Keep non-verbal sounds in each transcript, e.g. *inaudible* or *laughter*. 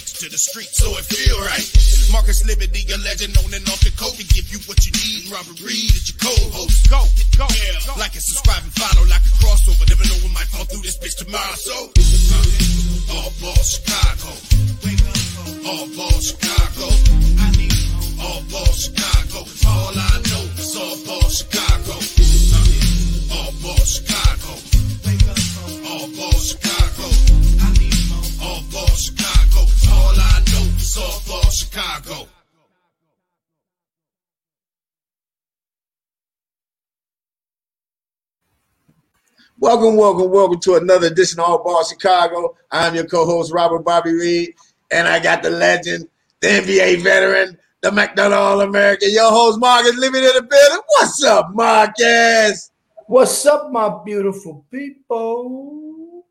Teach and it speaks to the streets, so it feel right. Marcus Liberty, a legend on and off the court to give you what you need. Robert Reed is your co-host. Go, go, yeah. Like and subscribe and follow like a crossover. Never know what might fall through this bitch tomorrow. So, uh, all ball Chicago. All ball Chicago. All ball Chicago. All I Welcome, welcome, welcome to another edition of All Ball Chicago. I'm your co-host Robert Bobby Reed, and I got the legend, the NBA veteran, the McDonald All-American, your host Marcus Liberty in the building. What's up, Marcus? What's up, my beautiful people?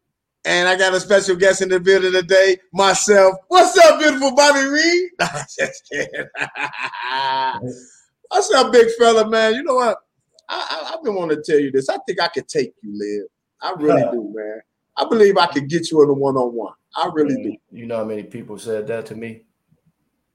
And I got a special guest in the building today, myself. What's up, beautiful Bobby Reed? *laughs* No, just kidding. *laughs* What's up, big fella, man? You know what? I, I, I've been wanting to tell you this. I think I could take you, Liv. I really do, man. I believe I could get you in a one-on-one. I really do. You know how many people said that to me?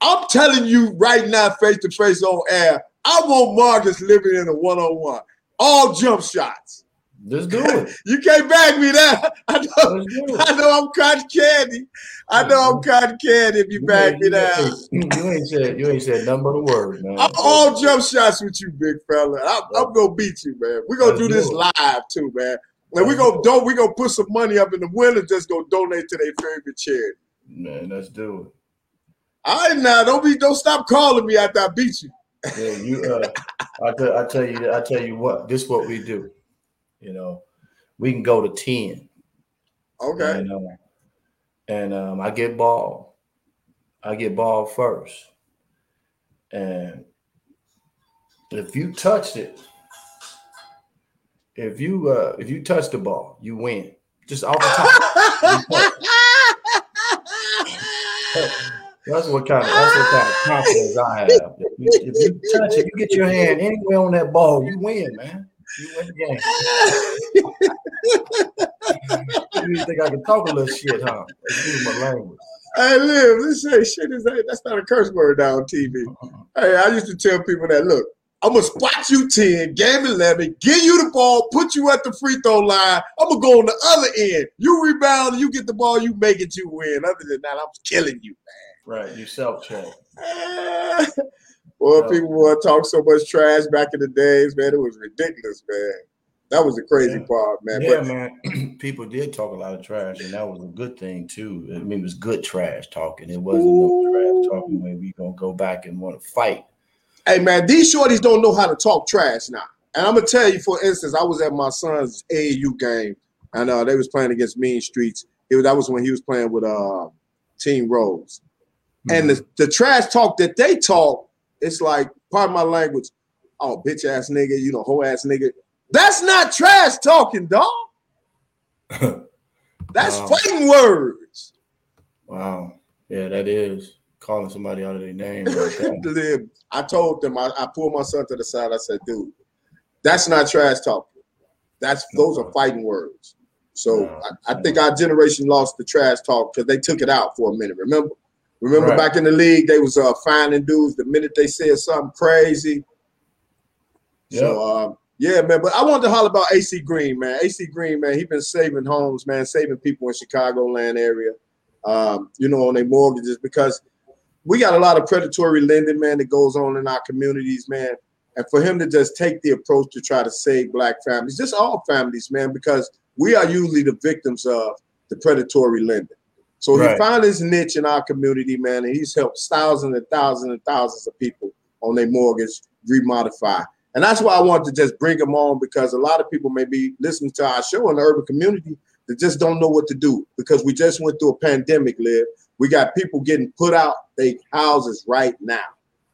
I'm telling you right now, face to face on air, I want Marcus Liberty in a one-on-one. All jump shots. Let's do it. *laughs* You can't bag me that. *laughs* I know, I know I'm cotton candy. I know I'm cotton candy if you bag me you, you ain't said you ain't said nothing but a word, man. I'm all jump shots with you, big fella. I'm, I'm gonna beat you, man. We're gonna do Let's this do live too, man. And we're gonna don't we gonna put some money up in the winner, just go donate to their favorite charity. Man, let's do it. I All right now, don't be don't stop calling me after I beat you. Yeah, you. Uh, I tell I tell you I tell you what. This what we do. You know, we can go to ten. Okay. And, and um, I get ball. I get ball first. And if you touched it, if you uh if you touch the ball, you win. Just off the top. *laughs* That's what kind of that's what kind of confidence I have. If you, if you touch it, you get your hand anywhere on that ball, you win, man. You win the game. You think I can talk a little shit, huh? Excuse my language. Hey, Liv, this say shit is that's not a curse word down on TV. Hey, I used to tell people that look, I'm gonna spot you 10, game 11, give you the ball, put you at the free throw line. I'm gonna go on the other end. You rebound, you get the ball, you make it, you win. Other than that, I'm killing you. Man. Right, you self check. *laughs* Ah. Boy, Yeah. people to talk so much trash back in the days, man. It was ridiculous, man. That was the crazy Yeah. part, man. Yeah, but man. *clears throat* People did talk a lot of trash, and that was a good thing too. I mean, it was good trash talking. It wasn't no trash talking where we gonna go back and want to fight. Hey man, these shorties don't know how to talk trash now. And I'm gonna tell you, for instance, I was at my son's AAU game, and uh, they was playing against Mean Streets. It was, that was when he was playing with uh, Team Rose. And the, the trash talk that they talk, it's like, pardon my language, oh bitch ass nigga, you know, hoe ass nigga. That's not trash talking, dog. *laughs* That's Wow. fighting words. Wow. Yeah, that is calling somebody out of their name. *laughs* That. I told them, I, I pulled my son to the side. I said, dude, that's not trash talking. That's those are fighting words. So I, I think our generation lost the trash talk because they took it out for a minute. Remember? Remember Right. back in the league, they was uh finding dudes the minute they said something crazy. So um, yeah, man. But I wanted to holler about AC Green, man. AC Green, man, he been saving homes, man, saving people in the Chicagoland area. Um, you know, on their mortgages because we got a lot of predatory lending, man, that goes on in our communities, man. And for him to just take the approach to try to save black families, just all families, man, because we are usually the victims of the predatory lending. So he found his niche in our community, man, and he's helped thousands and thousands and thousands of people on their mortgage remodify. And that's why I wanted to just bring him on because a lot of people may be listening to our show in the urban community that just don't know what to do because we just went through a pandemic, live. We got people getting put out their houses right now.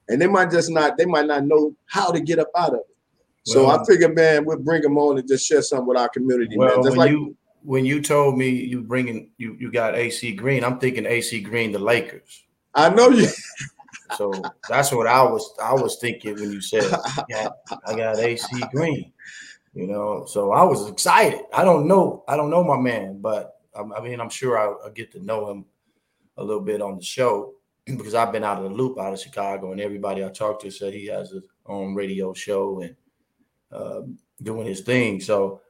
And they might just not, they might not know how to get up out of it. So well, I figured, man, we'll bring him on and just share something with our community, well, man. Just like you when you told me you bringing you you got AC Green, I'm thinking AC Green, the Lakers. I know you. *laughs* so that's what I was I was thinking when you said I got AC Green. You know, so I was excited. I don't know, I don't know my man, but I mean, I'm sure I'll, I'll get to know him a little bit on the show *clears throat* because I've been out of the loop out of Chicago, and everybody I talked to said he has his own radio show and uh, doing his thing. So,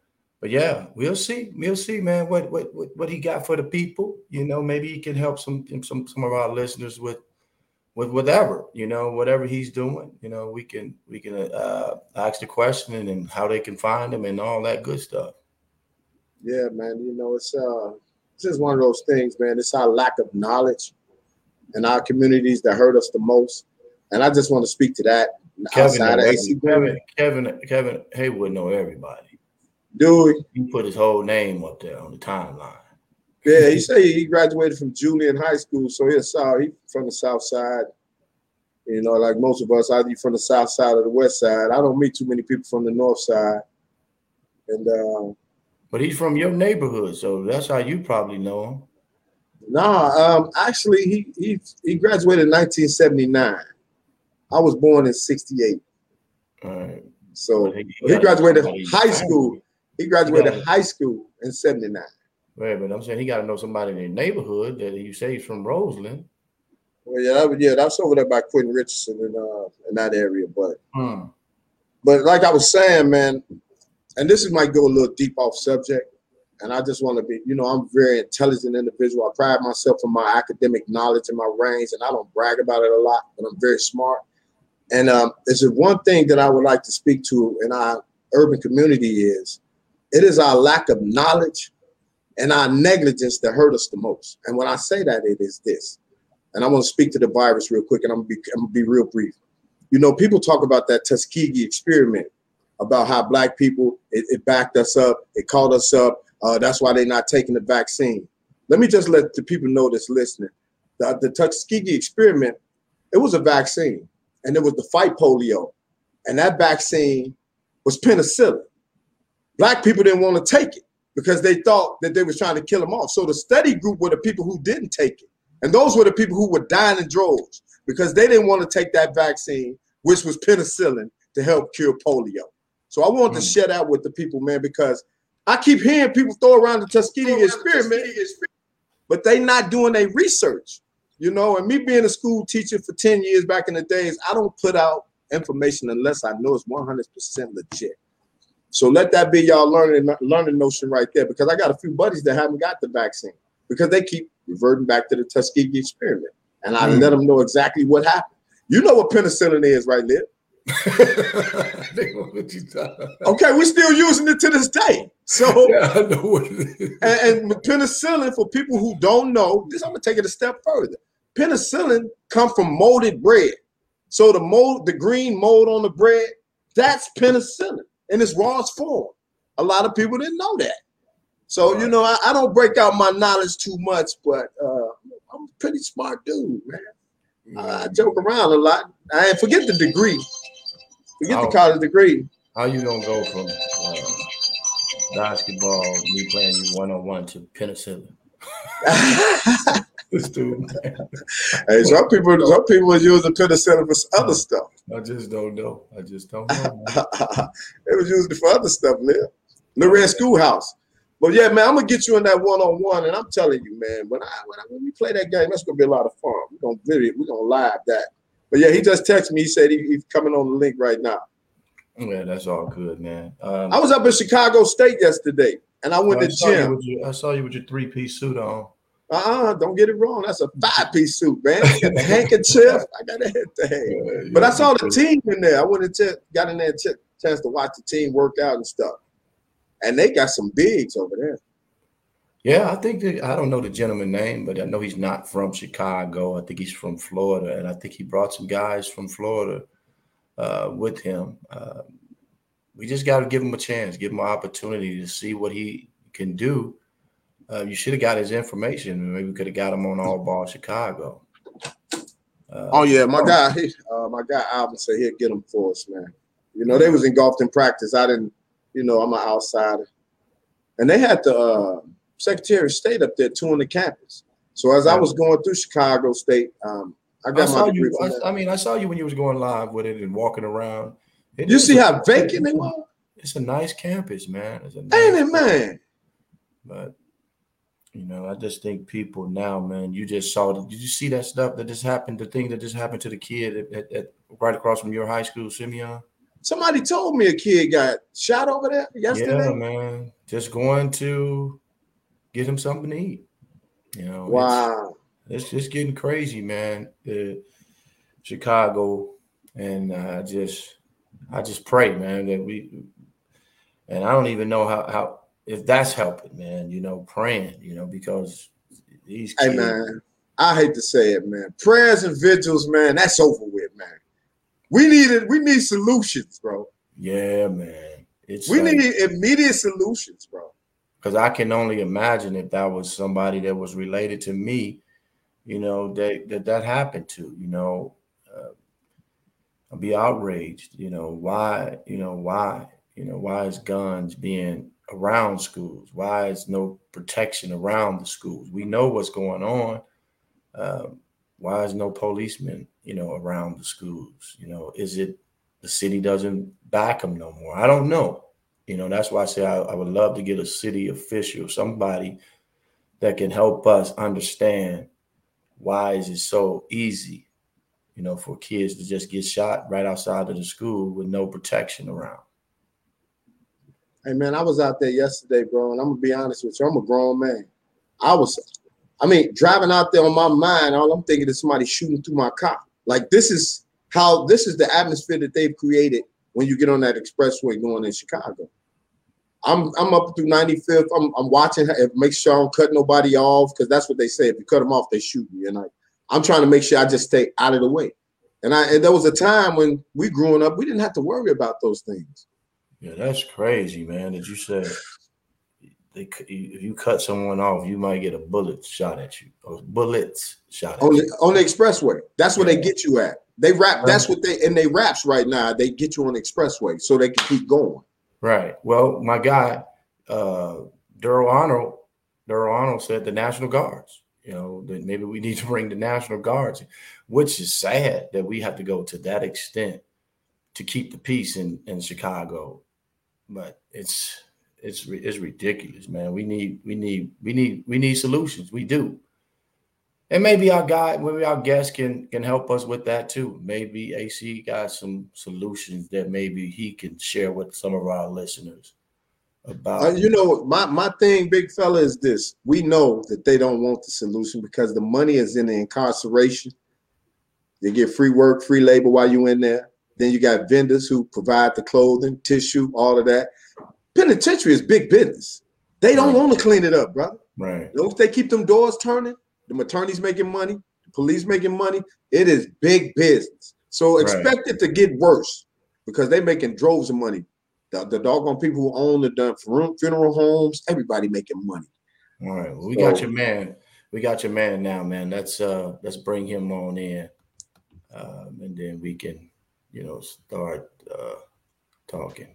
but yeah, we'll see. We'll see, man. What what what, what he got for the people? You know, maybe he can help some some some of our listeners with with whatever you know, whatever he's doing. You know, we can we can uh, ask the question and how they can find him and all that good stuff. Yeah, man. You know, it's uh, it's just one of those things, man. It's our lack of knowledge in our communities that hurt us the most. And I just want to speak to that Kevin, outside of AC Kevin, Kevin, Kevin Haywood know everybody. Dude, he put his whole name up there on the timeline. Yeah, he said he graduated from Julian High School, so he's south. He from the South Side. You know, like most of us, I either from the South Side or the West Side. I don't meet too many people from the North Side. And uh, but he's from your neighborhood, so that's how you probably know him. Nah, um, actually, he he he graduated in 1979. I was born in '68. Right. So he, he, graduated high school. He graduated high school in '79. Right, but I'm saying he got to know somebody in the neighborhood that you say he's from Roseland. Well, yeah, that, yeah, that's over there by Quentin Richardson in uh in that area. But hmm. but like I was saying, man, and this might go a little deep off subject, and I just want to be, you know, I'm a very intelligent individual. I pride myself on my academic knowledge and my range, and I don't brag about it a lot, but I'm very smart. And um, is one thing that I would like to speak to in our urban community is it is our lack of knowledge and our negligence that hurt us the most. And when I say that, it is this. And I want to speak to the virus real quick, and I'm gonna be, real brief. You know, people talk about that Tuskegee experiment, about how black people it, it backed us up, it called us up. Uh, that's why they're not taking the vaccine. Let me just let the people know this listening. The, the Tuskegee experiment, it was a vaccine and it was to fight polio. And that vaccine was penicillin. Black people didn't want to take it because they thought that they was trying to kill them off. So the study group were the people who didn't take it. And those were the people who were dying in droves because they didn't want to take that vaccine, which was penicillin, to help cure polio. So I wanted mm. to share that with the people, man, because I keep hearing people throw around the Tuskegee experiment, but they not doing their research. You know, and me being a school teacher for 10 years back in the days, I don't put out information unless I know it's 100% legit. So let that be y'all learning learning notion right there because I got a few buddies that haven't got the vaccine because they keep reverting back to the Tuskegee experiment. And I mm. let them know exactly what happened. You know what penicillin is, right, Liv? *laughs* okay, we're still using it to this day. So, *laughs* yeah, I know what it is. And, and penicillin, for people who don't know, this I'm gonna take it a step further penicillin come from molded bread. So the mold, the green mold on the bread, that's penicillin in its rawest form. A lot of people didn't know that. So you know, I, I don't break out my knowledge too much, but uh, I'm a pretty smart dude, man. I, I joke around a lot. I forget the degree. Forget how, the college degree. How you gonna go from uh, basketball, me playing you one on one, to penicillin? *laughs* *laughs* this dude. hey, some people, some people use the penicillin for other stuff. I just don't know. I just don't know. *laughs* it was used for other stuff, man. The Red Schoolhouse. But yeah, man, I'm gonna get you in that one on one, and I'm telling you, man, when I when, I, when we play that game, that's gonna be a lot of fun. We're gonna video, we're gonna live that. But yeah, he just texted me. He said he, he's coming on the link right now. Yeah, that's all good, man. Um, I was up in Chicago State yesterday, and I went I to gym. Your, I saw you with your three piece suit on. Uh-uh, don't get it wrong. That's a five-piece suit, man. *laughs* Got the handkerchief. I got a head to hang. Yeah, but I saw the team in there. I went and t- got in there t- chance to watch the team work out and stuff. And they got some bigs over there. Yeah, I think that I don't know the gentleman name, but I know he's not from Chicago. I think he's from Florida, and I think he brought some guys from Florida uh, with him. Uh, we just got to give him a chance, give him an opportunity to see what he can do uh, you should have got his information. Maybe we could have got him on All Ball Chicago. Uh, oh yeah, my guy, he, uh, my guy Alvin said he'll get him for us, man. You know, they was engulfed in practice. I didn't, you know, I'm an outsider. And they had the uh, Secretary of State up there touring the campus. So as I was going through Chicago State, um, I got I my degree. You, I, I, mean, I saw you when you was going live with it and walking around. It you see how vacant it was? It's a nice campus, man. It's a nice Ain't it, man? But you know, I just think people now, man. You just saw. Did you see that stuff that just happened? The thing that just happened to the kid at, at, at right across from your high school, Simeon. Somebody told me a kid got shot over there yesterday. Yeah, man. Just going to get him something to eat. You know. Wow. It's, it's just getting crazy, man. The Chicago, and I just, I just pray, man, that we, and I don't even know how how if that's helping, man. You know, praying, you know, because these. Kids, hey, man. I hate to say it, man. Prayers and vigils, man. That's over with, man. We needed. We need solutions, bro. Yeah, man. It's we like, need immediate solutions, bro. Because I can only imagine if that was somebody that was related to me, you know, that that, that happened to. You know, uh, I'd be outraged. You know why? You know why? You know why is guns being around schools? Why is no protection around the schools? We know what's going on. Um, why is no policemen, you know, around the schools? You know, is it the city doesn't back them no more? I don't know. You know, that's why I say I, I would love to get a city official, somebody that can help us understand why is it so easy, you know, for kids to just get shot right outside of the school with no protection around. Hey man, I was out there yesterday, bro, and I'm gonna be honest with you. I'm a grown man. I was I mean, driving out there on my mind, all I'm thinking is somebody shooting through my car. Like this is how this is the atmosphere that they've created when you get on that expressway going in Chicago. I'm I'm up through 95th. I'm I'm watching make sure I don't cut nobody off because that's what they say. If you cut them off, they shoot you. And I I'm trying to make sure I just stay out of the way. And I and there was a time when we growing up, we didn't have to worry about those things. Yeah, that's crazy, man. That you said they if you cut someone off, you might get a bullet shot at you or bullets shot at on you. the, on the expressway. That's where yeah. they get you at. They rap. That's what they and they raps right now. They get you on the expressway so they can keep going. Right. Well, my guy, uh, Daryl Arnold, Daryl Arnold said the National Guards. You know that maybe we need to bring the National Guards, which is sad that we have to go to that extent to keep the peace in in Chicago. But it's it's it's ridiculous, man. We need we need we need we need solutions. We do. And maybe our guy, maybe our guest can can help us with that too. Maybe AC got some solutions that maybe he can share with some of our listeners about. Uh, you know, my my thing, big fella, is this: we know that they don't want the solution because the money is in the incarceration. You get free work, free labor while you in there. Then you got vendors who provide the clothing, tissue, all of that penitentiary is big business. They don't want to clean it up, brother. Right. If they keep them doors turning, the attorneys making money, the police making money, it is big business. So expect right. it to get worse because they're making droves of money. The, the doggone people who own the funeral homes, everybody making money. All right. Well, we so, got your man. We got your man now, man. Let's uh let's bring him on in. Um, and then we can, you know, start uh talking.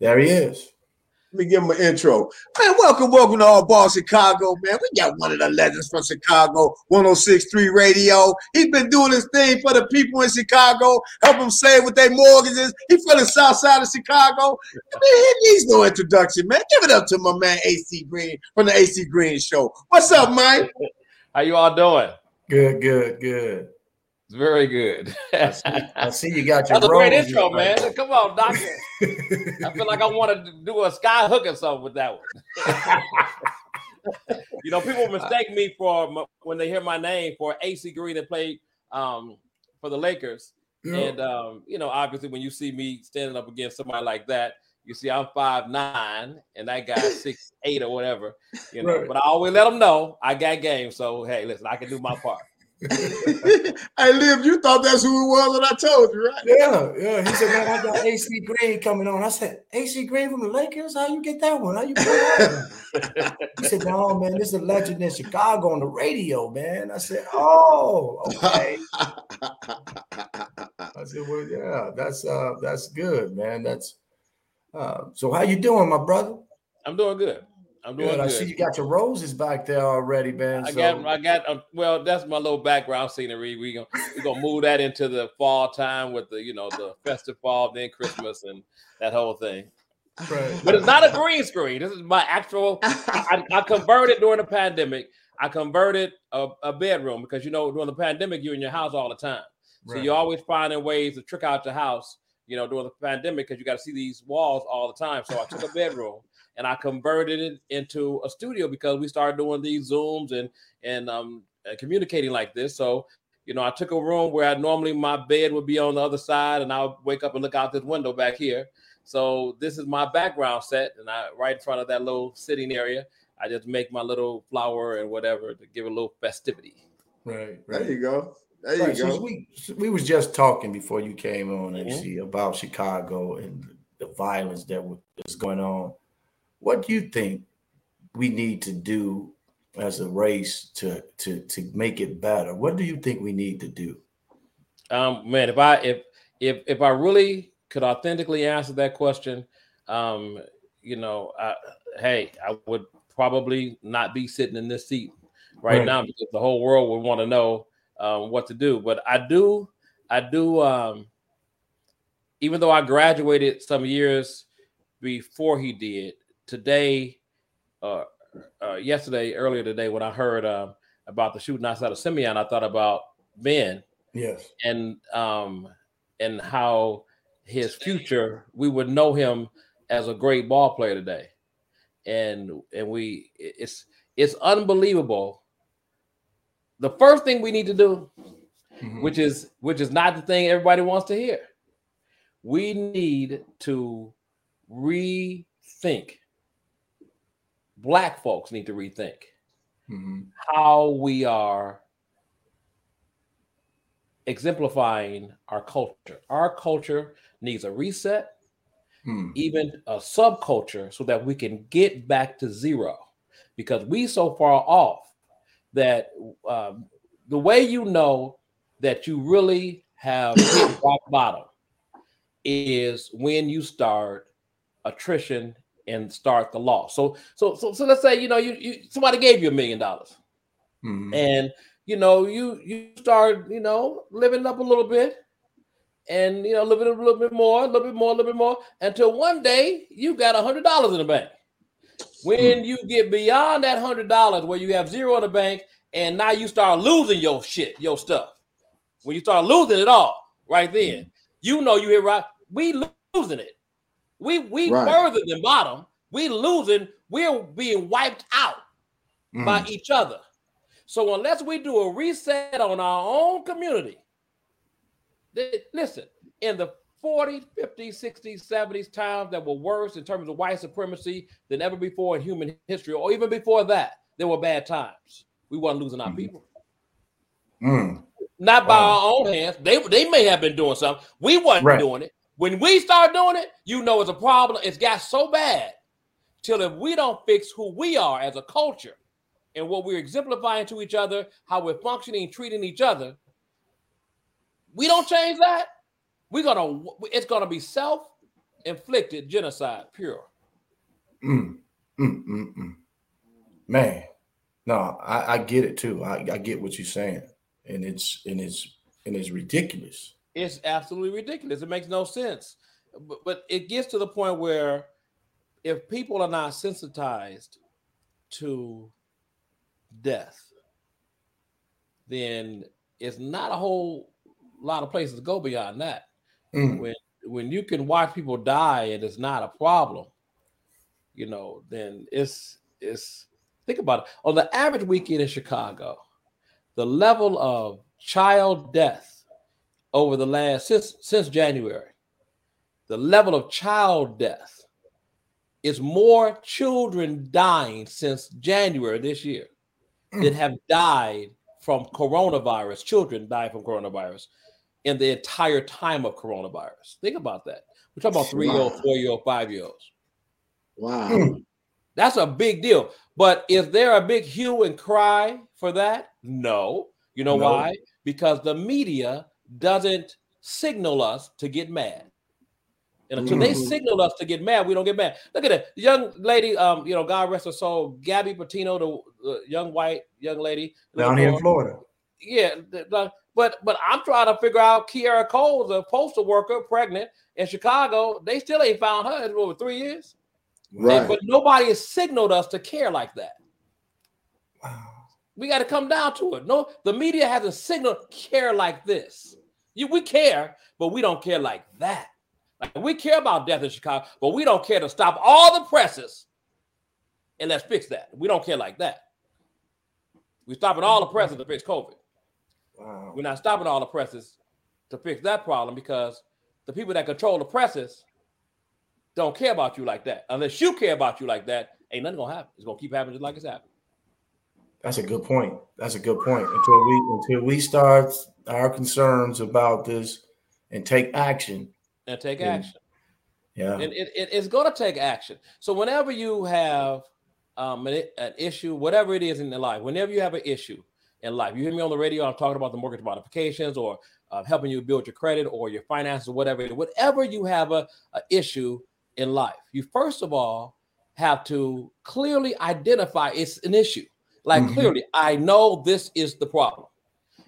There he is. Let me give him an intro. Man, welcome, welcome to All Ball Chicago, man. We got one of the legends from Chicago, 1063 Radio. He's been doing his thing for the people in Chicago, help them save with their mortgages. He's from the south side of Chicago. I Man, he needs no introduction, man. Give it up to my man AC Green from the AC Green Show. What's up, Mike? How you all doing? Good, good, good. Very good. I, see, I see you got your. That's a great intro, man. Come on, doctor. *laughs* I feel like I want to do a sky hook or something with that one. *laughs* you know, people mistake me for when they hear my name for AC Green that played um, for the Lakers. Yeah. And um, you know, obviously, when you see me standing up against somebody like that, you see I'm five nine and that guy six eight or whatever. You know, right. but I always let them know I got game. So hey, listen, I can do my part. *laughs* hey, Liv, you thought that's who it was when I told you, right? Yeah, yeah. He said, man, I got AC Green coming on. I said, AC Green from the Lakers? How you get that one? How you get that one? *laughs* he said, no, man, this is a legend in Chicago on the radio, man. I said, oh, okay. *laughs* I said, well, yeah, that's uh that's good, man. That's uh so how you doing, my brother? I'm doing good. I'm doing good. I see you got your roses back there already, man. I so. got, I got. Uh, well, that's my little background scenery. We gonna we gonna move that into the fall time with the you know the festive fall, then Christmas and that whole thing. Right. But it's not a green screen. This is my actual. *laughs* I, I converted during the pandemic. I converted a, a, bedroom because you know during the pandemic you're in your house all the time, so right. you're always finding ways to trick out your house. You know during the pandemic because you got to see these walls all the time. So I took a bedroom and I converted it into a studio because we started doing these zooms and and um communicating like this. So you know, I took a room where I normally my bed would be on the other side, and I'll wake up and look out this window back here. So this is my background set, and I right in front of that little sitting area. I just make my little flower and whatever to give a little festivity. Right, right. There you go. There you right, go. So we we was just talking before you came on, mm-hmm. about Chicago and the violence that was going on. What do you think we need to do as a race to to to make it better? What do you think we need to do? Um, man, if I if if if I really could authentically answer that question, um, you know, I, hey, I would probably not be sitting in this seat right, right. now because the whole world would want to know um, what to do. But I do, I do. Um, even though I graduated some years before he did, today, uh, uh, yesterday, earlier today, when I heard uh, about the shooting outside of Simeon, I thought about Ben. Yes. And um, and how his future, we would know him as a great ball player today. And and we it's it's unbelievable. The first thing we need to do, mm-hmm. which is which is not the thing everybody wants to hear, we need to rethink black folks need to rethink mm-hmm. how we are exemplifying our culture. Our culture needs a reset, hmm. even a subculture, so that we can get back to zero. Because we so far off that um, the way you know that you really have hit *coughs* rock bottom is when you start attrition and start the loss. So so so so let's say you know you, you somebody gave you a million dollars, mm-hmm. and you know you you start you know living up a little bit, and you know living a little bit more, a little bit more, a little bit more, until one day you got a hundred dollars in the bank. When mm-hmm. you get beyond that hundred dollars, where you have zero in the bank, and now you start losing your shit, your stuff. When you start losing it all, right then, mm-hmm. you know you hit right. We losing it. We we right. further than bottom. We losing. We're being wiped out mm. by each other. So unless we do a reset on our own community, listen, in the 40s, 50s, 60s, 70s times that were worse in terms of white supremacy than ever before in human history, or even before that, there were bad times. We weren't losing our mm. people. Mm. Not by wow. our own hands. They, they may have been doing something. We wasn't right. doing it. When we start doing it, you know it's a problem. It's got so bad till if we don't fix who we are as a culture and what we're exemplifying to each other, how we're functioning, treating each other, we don't change that. We're gonna. It's gonna be self-inflicted genocide, pure. Mm, mm, mm, mm. Man, no, I, I, get it too. I, I get what you're saying, and it's and it's and it's ridiculous. It's absolutely ridiculous. It makes no sense. But, but it gets to the point where if people are not sensitized to death, then it's not a whole lot of places to go beyond that. Mm. When when you can watch people die and it's not a problem, you know, then it's it's think about it. On the average weekend in Chicago, the level of child death over the last since since January, the level of child death is more children dying since January this year mm. that have died from coronavirus. Children die from coronavirus in the entire time of coronavirus. Think about that. We're talking about three year old, four year old, five year olds. Wow. Hmm. That's a big deal. But is there a big hue and cry for that? No. You know no. why? Because the media doesn't signal us to get mad. And until mm-hmm. they signal us to get mad, we don't get mad. Look at. The young lady, um, you know, God rest her soul, Gabby Petito, the uh, young white young lady down here in Florida. Yeah, but but I'm trying to figure out Kierra Cole, the postal worker, pregnant in Chicago. They still ain't found her in over three years. Right. And, but nobody has signaled us to care like that. Wow. We got to come down to it. No, the media hasn't signaled care like this. You, we care, but we don't care like that. Like we care about death in Chicago, but we don't care to stop all the presses and let's fix that. We don't care like that. We're stopping all the presses to fix COVID. Wow. We're not stopping all the presses to fix that problem because the people that control the presses don't care about you like that. Unless you care about you like that, ain't nothing gonna happen. It's gonna keep happening just like it's happening. That's a good point. That's a good point. Until we until we start our concerns about this and take action. And take action. Yeah. And it, it, it's gonna take action. So whenever you have um, an, an issue, whatever it is in the life, whenever you have an issue in life, you hear me on the radio, I'm talking about the mortgage modifications or uh, helping you build your credit or your finances or whatever. Whatever you have a, a issue in life, you first of all have to clearly identify it's an issue. Like mm-hmm. clearly, I know this is the problem.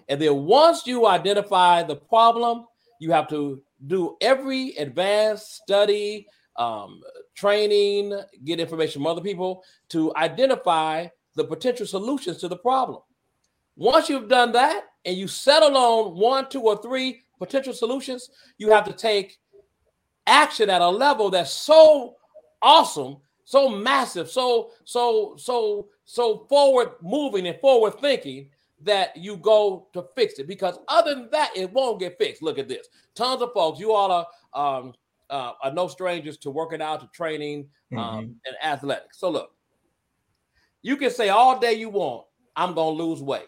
And then once you identify the problem, you have to do every advanced study, um, training, get information from other people to identify the potential solutions to the problem. Once you've done that and you settle on one, two, or three potential solutions, you have to take action at a level that's so awesome, so massive, so so so so forward moving and forward thinking that you go to fix it. Because other than that, it won't get fixed. Look at this. Tons of folks, you all are um, uh, are no strangers to working out, to training, um, mm-hmm. and athletics. So look, you can say all day you want, I'm gonna lose weight.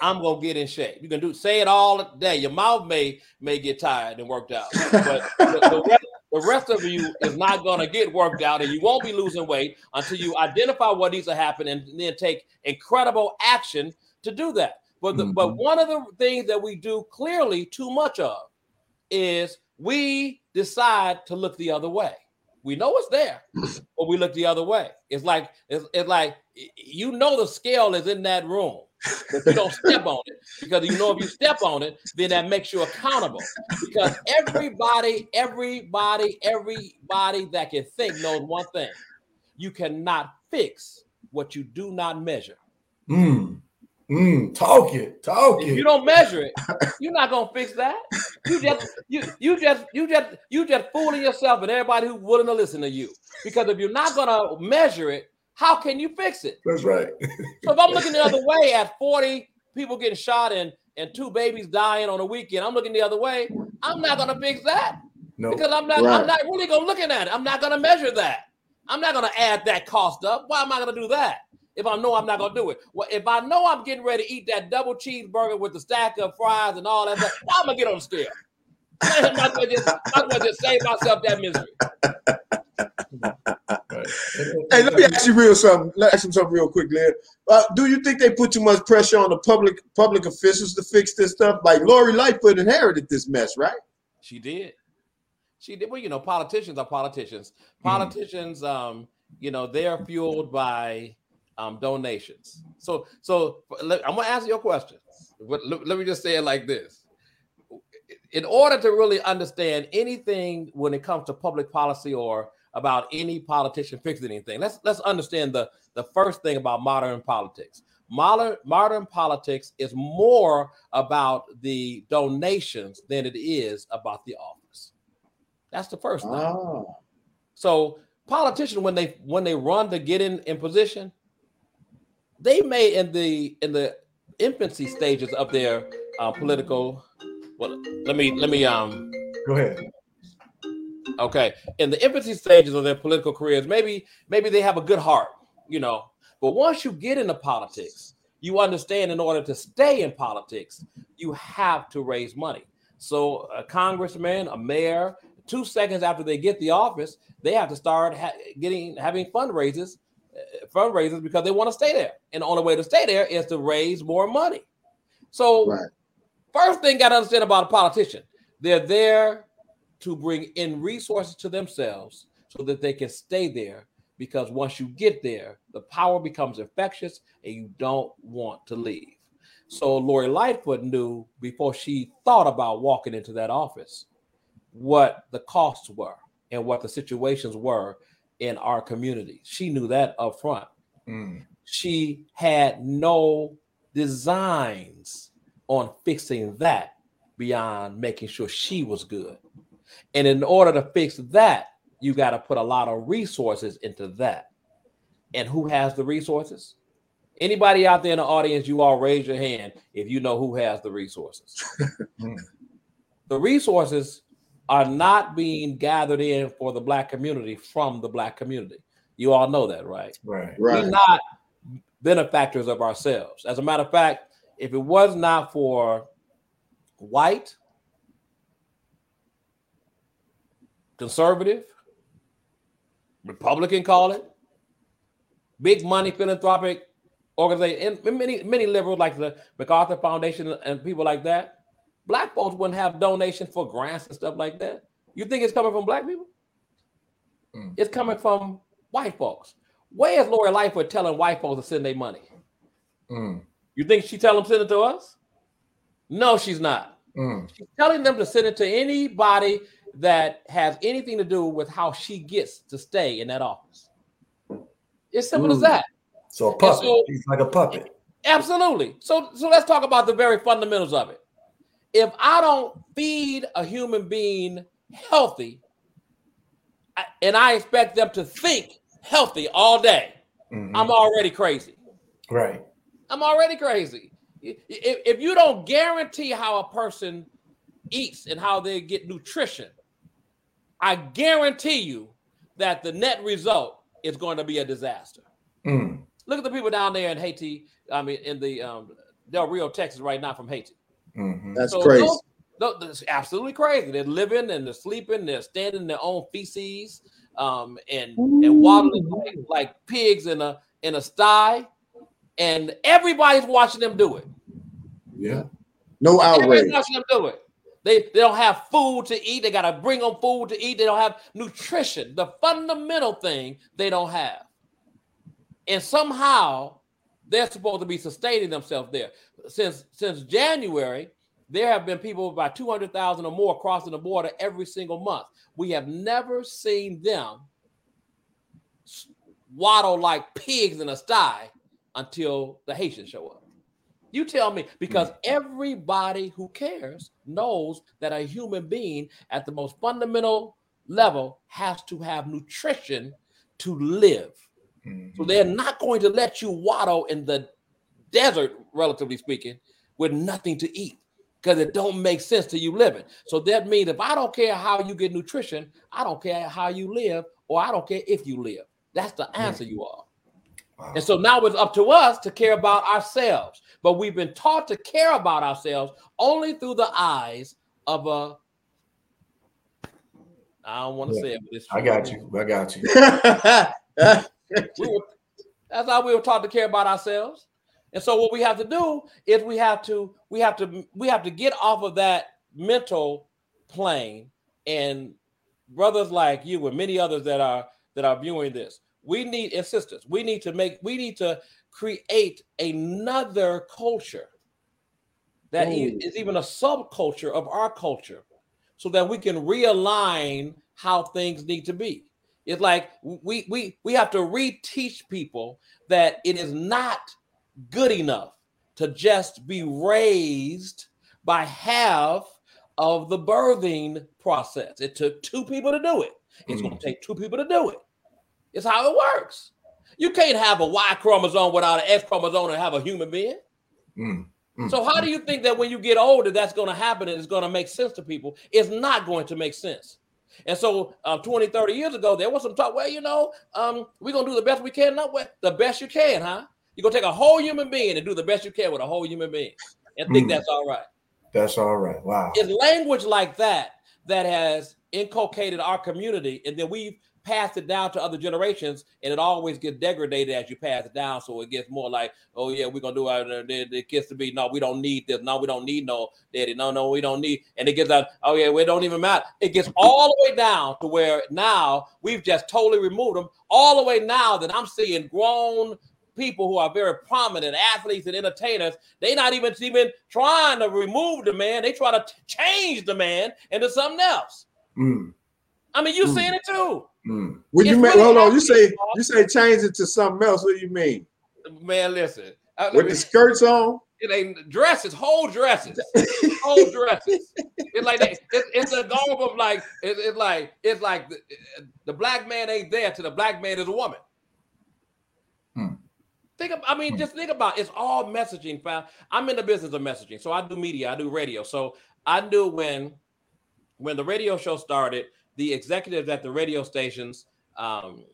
I'm gonna get in shape. You can do say it all day. Your mouth may may get tired and worked out, but the, the, *laughs* rest, the rest of you is not gonna get worked out, and you won't be losing weight until you identify what needs to happen and then take incredible action to do that. But the, mm-hmm. but one of the things that we do clearly too much of is we decide to look the other way. We know it's there, *laughs* but we look the other way. It's like it's, it's like you know the scale is in that room but you don't step on it because you know if you step on it, then that makes you accountable. Because everybody, everybody, everybody that can think knows one thing: you cannot fix what you do not measure. Mm. Mm, talk it, talk if it. you don't measure it, you're not gonna fix that. You just you you just you just you just fooling yourself and everybody who's willing to listen to you. Because if you're not gonna measure it, how can you fix it? That's right. so if I'm looking the other way at 40 people getting shot and and two babies dying on a weekend, I'm looking the other way. I'm not gonna fix that. No. Because I'm not right. I'm not really gonna looking at it. I'm not gonna measure that. I'm not gonna add that cost up. Why am I gonna do that? If I know I'm not gonna do it. Well, if I know I'm getting ready to eat that double cheeseburger with the stack of fries and all that, stuff, I'm gonna get on the scale. I *laughs* might as well just, might well just save myself that misery. *laughs* hey, let me ask you real something. Let me ask you something real quick, Glenn. Uh, do you think they put too much pressure on the public public officials to fix this stuff? Like Lori Lightfoot inherited this mess, right? She did. She did. Well, you know, politicians are politicians. Hmm. Politicians, mm. um, you know, they are fueled by um, donations. So, so let, I'm gonna answer your question. But let, let me just say it like this: in order to really understand anything when it comes to public policy or about any politician fixing anything. Let's let's understand the the first thing about modern politics. Modern modern politics is more about the donations than it is about the office. That's the first thing. Oh. So politicians when they when they run to get in in position, they may in the in the infancy stages of their uh, political. Well, let me let me um. Go ahead. Okay, in the infancy stages of their political careers, maybe maybe they have a good heart, you know. But once you get into politics, you understand in order to stay in politics, you have to raise money. So a congressman, a mayor, two seconds after they get the office, they have to start ha- getting having fundraisers, uh, fundraisers because they want to stay there. And the only way to stay there is to raise more money. So right. first thing got to understand about a politician, they're there to bring in resources to themselves so that they can stay there because once you get there, the power becomes infectious and you don't want to leave. So Lori Lightfoot knew before she thought about walking into that office what the costs were and what the situations were in our community. She knew that up front. Mm. She had no designs on fixing that beyond making sure she was good. And in order to fix that, you got to put a lot of resources into that. And who has the resources? Anybody out there in the audience, you all raise your hand if you know who has the resources. *laughs* Hmm. the resources are not being gathered in for the black community from the black community. You all know that, right? Right. right. We're not benefactors of ourselves. As a matter of fact, if it was not for white, conservative, Republican call it, big money philanthropic organization, and many many liberals like the MacArthur Foundation and people like that, black folks wouldn't have donations for grants and stuff like that. You think it's coming from black people? Mm. It's coming from white folks. Where is Lori Lightfoot telling white folks to send their money? Mm. You think she tell them send it to us? No, she's not. Mm. She's telling them to send it to anybody that has anything to do with how she gets to stay in that office. It's simple as that. So a puppet. So, He's like a puppet. Absolutely. So so let's talk about the very fundamentals of it. If I don't feed a human being healthy, and I expect them to think healthy all day, mm-hmm. I'm already crazy. Right. I'm already crazy. If, if you don't guarantee how a person eats and how they get nutrition, I guarantee you that the net result is going to be a disaster. Mm. Look at the people down there in Haiti. I mean, in the um, Del Rio, Texas, right now from Haiti. Mm-hmm. That's so crazy. Those, that's absolutely crazy. They're living and they're sleeping. They're standing in their own feces um, and and waddling like, like pigs in a in a sty, and everybody's watching them do it. Yeah, no outrage. Everybody's watching them do it. They, they don't have food to eat. They got to bring them food to eat. They don't have nutrition. The fundamental thing they don't have. And somehow they're supposed to be sustaining themselves there. Since since January, there have been people about 200,000 or more crossing the border every single month. We have never seen them waddle like pigs in a sty until the Haitians show up. You tell me, because mm. everybody who cares knows that a human being at the most fundamental level has to have nutrition to live. Mm-hmm. So they're not going to let you waddle in the desert, relatively speaking, with nothing to eat because it don't make sense to you living. So that means if I don't care how you get nutrition, I don't care how you live, or I don't care if you live. That's the answer you are. Wow. And so now it's up to us to care about ourselves but we've been taught to care about ourselves only through the eyes of a. I don't want to yeah. say it, but it's I got you. I got you. *laughs* we were, that's how we were taught to care about ourselves. And so what we have to do is we have to we have to we have to get off of that mental plane and brothers like you and many others that are that are viewing this we need and sisters we need to make we need to create another culture that Ooh. is even a subculture of our culture so that we can realign how things need to be. It's like we we we have to reteach people that it is not good enough to just be raised by half of the birthing process. It took two people to do it. It's mm. going to take two people to do it. It's how it works. You can't have a Y chromosome without an X chromosome and have a human being. Mm, mm, so how mm. do you think that when you get older, that's going to happen and it's going to make sense to people? It's not going to make sense. And so uh, 20, 30 years ago, there was some talk, well, you know, um, we're going to do the best we can. Not well, the best you can, huh? You're gonna take a whole human being and do the best you can with a whole human being and think mm. that's all right. That's all right. Wow. It's language like that that has inculcated our community, and then we've passed it down to other generations, and it always gets degraded as you pass it down. So it gets more like, oh yeah, we're gonna do our the, the kids to be no, we don't need this. No, we don't need no daddy. No, no, we don't need. And it gets out. Oh yeah, we don't even matter. It gets all the way down to where now we've just totally removed them. All the way now that I'm seeing grown people who are very prominent athletes and entertainers, they not even even trying to remove the man. They try to t- change the man into something else. Mm. I mean, you mm. seeing it too. Mm. What you mean? Hold on. You say you say change it to something else. What do you mean? Man, listen. With the skirts on. It ain't dresses, whole dresses, whole *laughs* dresses. It's like it, it's a garb of like it, it's like it's like the, the, black man ain't there to the black man is a woman. Hmm. Think of, I mean, hmm. just think about it. it's all messaging, fam. I'm in the business of messaging, so I do media, I do radio. So I knew when when the radio show started, the executives at the radio stations, um,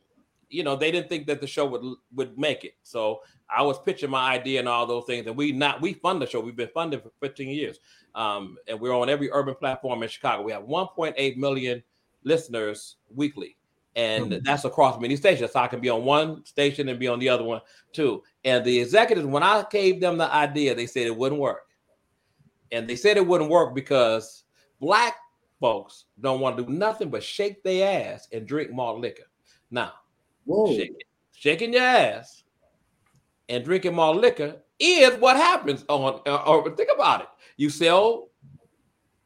you know, they didn't think that the show would would make it. So I was pitching my idea and all those things, and we not we fund the show. We've been funded for 15 years, um, and we're on every urban platform in Chicago. We have 1.8 million listeners weekly, and mm-hmm. that's across many stations. So I can be on one station and be on the other one too. And the executives, when I gave them the idea, they said it wouldn't work, and they said it wouldn't work because black folks don't want to do nothing but shake their ass and drink malt liquor. Now, shaking, shaking your ass and drinking malt liquor is what happens on. Uh, or think about it: you sell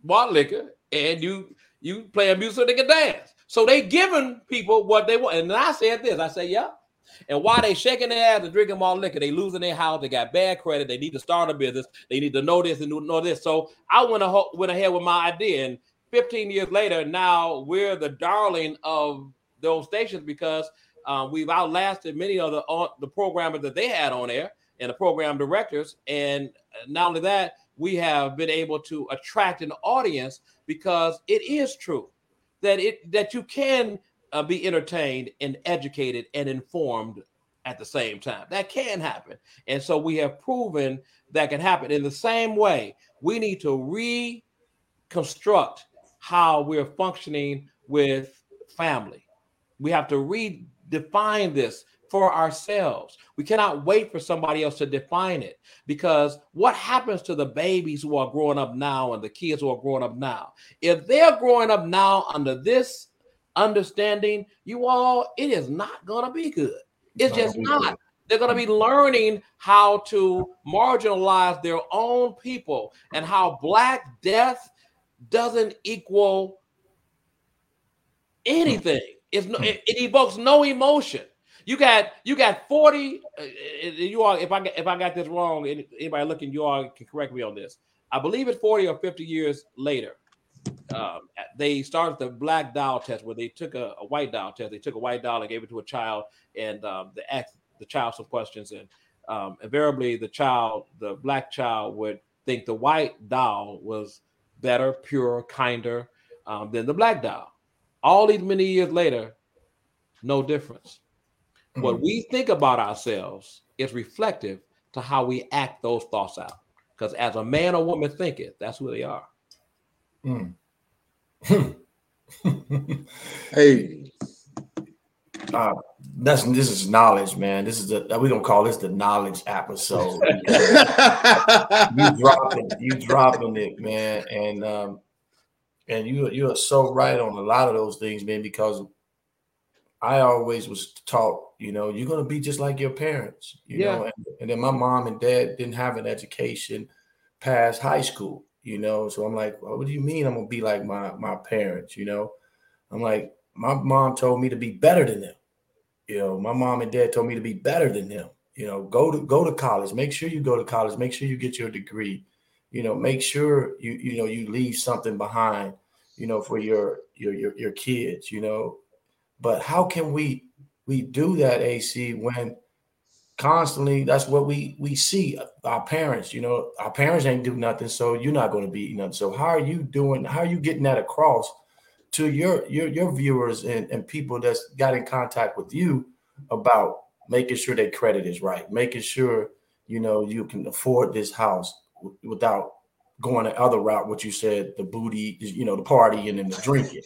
malt liquor and you you play a music so they can dance. So they giving people what they want. And I said this: I say, yeah. And while they shaking their ass and drinking malt liquor, they losing their house. They got bad credit. They need to start a business. They need to know this and know this. So I went ahead with my idea, and 15 years later, now we're the darling of those stations because uh, we've outlasted many of the uh, the programmers that they had on air and the program directors. And not only that, we have been able to attract an audience because it is true that it that you can uh, be entertained and educated and informed at the same time. That can happen. And so we have proven that can happen. In the same way, we need to reconstruct how we're functioning with family. We have to redefine this for ourselves. We cannot wait for somebody else to define it because what happens to the babies who are growing up now and the kids who are growing up now? If they're growing up now under this understanding, you all, it is not going to be good. It's just not. They're going to be learning how to marginalize their own people and how Black death doesn't equal anything. It's no, it, it evokes no emotion. You got you got 40 uh, uh you are if I if I got this wrong anybody looking you all can correct me on this. I believe it's 40 or 50 years later. Um, they started the black doll test where they took a, a, white doll test. They took a white doll and gave it to a child and um, they asked the child some questions and um, invariably the child, the black child would think the white doll was better, purer, kinder um, than the black doll. All these many years later, no difference. Mm-hmm. What we think about ourselves is reflective to how we act those thoughts out. Because as a man or woman thinketh, that's who they are. Mm. *laughs* hey, uh, that's this is knowledge, man. This is the we gonna call this the knowledge episode. *laughs* you dropping, you dropping it, man, and um, and you you are so right on a lot of those things, man. Because I always was taught, you know, you're gonna be just like your parents, you yeah. know. And, and then my mom and dad didn't have an education past high school, you know. So I'm like, well, what do you mean I'm gonna be like my my parents, you know? I'm like, my mom told me to be better than them. You know, my mom and dad told me to be better than them. You know, go to go to college. Make sure you go to college. Make sure you get your degree. You know, make sure you you know you leave something behind. You know, for your your your, your kids. You know, but how can we we do that, AC, when constantly that's what we we see uh, our parents you know our parents ain't do nothing so you're not going to be nothing so how are you doing how are you getting that across to your your your viewers and, and people that's got in contact with you about making sure their credit is right, making sure you know you can afford this house w- without going the other route. What you said, the booty, you know, the party and then the drinking.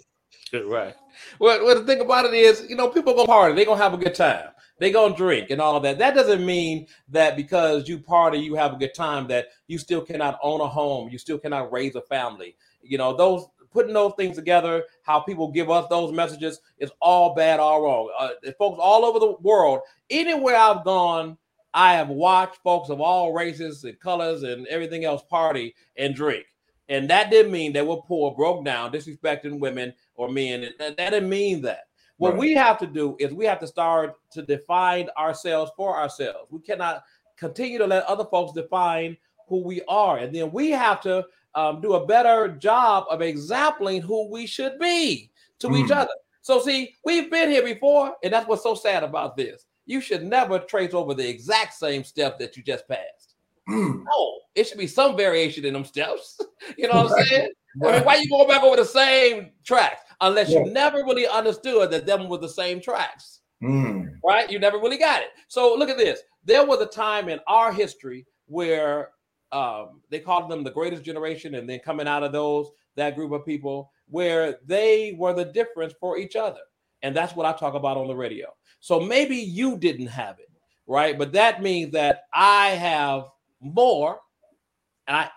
*laughs* right. Well, well, the thing about it is, you know, people go party, they gonna have a good time, they gonna drink and all of that. That doesn't mean that because you party, you have a good time, that you still cannot own a home, you still cannot raise a family. You know, those putting those things together, how people give us those messages is all bad, all wrong. Uh, folks all over the world, anywhere I've gone, I have watched folks of all races and colors and everything else party and drink. And that didn't mean they were poor, broke down, disrespecting women or men. That, that didn't mean that. What right. we have to do is we have to start to define ourselves for ourselves. We cannot continue to let other folks define who we are. And then we have to um, do a better job of exempling who we should be to mm. each other. So, see, we've been here before, and that's what's so sad about this. You should never trace over the exact same step that you just passed. Mm. No, it should be some variation in them steps. *laughs* you know what I'm saying? Right. I mean, why you going back over the same tracks unless yeah. you never really understood that them were the same tracks? Mm. Right? You never really got it. So look at this. There was a time in our history where um, they called them the greatest generation, and then coming out of those, that group of people, where they were the difference for each other. And that's what I talk about on the radio. So maybe you didn't have it, right? But that means that I have more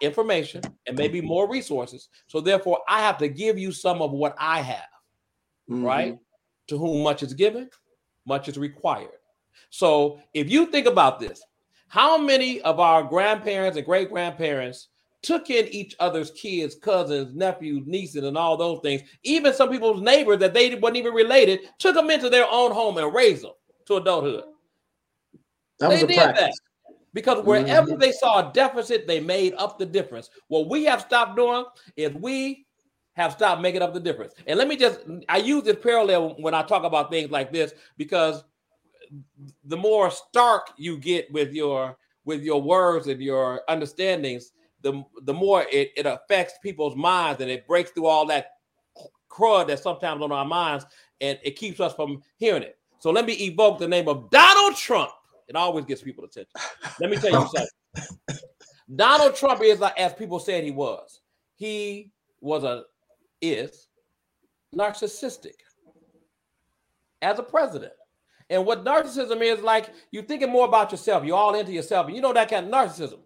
information and maybe more resources. So therefore, I have to give you some of what I have, mm-hmm. right? To whom much is given, much is required. So if you think about this, how many of our grandparents and great grandparents took in each other's kids, cousins, nephews, nieces, and all those things? Even some people's neighbors that they wasn't even related took them into their own home and raised them to adulthood. That they did practice. that because wherever mm-hmm. they saw a deficit, they made up the difference. What we have stopped doing is we have stopped making up the difference. And let me just, I use this parallel when I talk about things like this because the more stark you get with your with your words and your understandings, the the more it, it affects people's minds and it breaks through all that crud that's sometimes on our minds and it keeps us from hearing it. So let me evoke the name of Donald Trump. It always gets people's attention. Let me tell you something. *laughs* Donald Trump is like as people said he was. He was a is narcissistic as a president. And what narcissism is like, you're thinking more about yourself. You're all into yourself, and you know that kind of narcissism.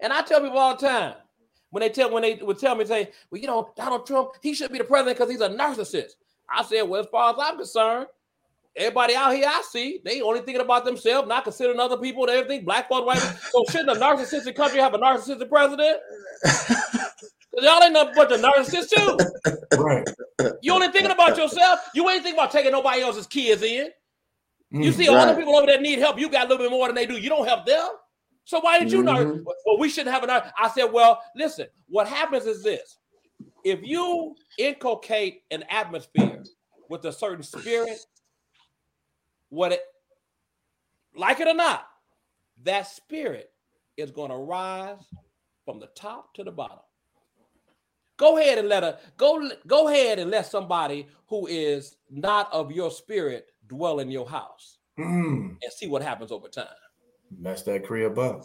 And I tell people all the time when they tell when they would tell me, say, well, you know, Donald Trump, he should be the president because he's a narcissist. I said, well, as far as I'm concerned, everybody out here I see, they only thinking about themselves, not considering other people and everything, black folks, white. so shouldn't a narcissistic country have a narcissistic president? *laughs* Y'all ain't nothing but the narcissist too. Right. You only thinking about yourself. You ain't thinking about taking nobody else's kids in. You see all the people over there need help. You got a little bit more than they do. You don't help them. So why did you mm-hmm. know? Well, we shouldn't have an. I said, well, listen. What happens is this: if you inculcate an atmosphere with a certain spirit, what it, like it or not, that spirit is going to rise from the top to the bottom. Go ahead and let a go. Go ahead and let somebody who is not of your spirit dwell in your house mm. and see what happens over time. Mess that crib up.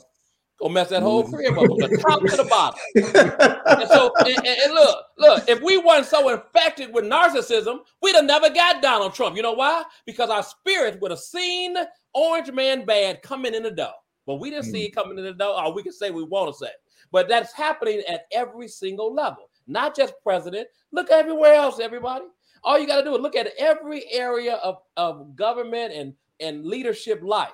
Go mess that whole crib up from the top to the bottom. *laughs* and so, and, and, look, look, if we weren't so infected with narcissism, we'd have never got Donald Trump. You know why? Because our spirits would have seen Orange Man bad coming in the door. But we didn't mm. see it coming in the door, or we can say we want to say. But that's happening at every single level, not just president. Look everywhere else, everybody. All you got to do is look at every area of, of government and, and leadership life.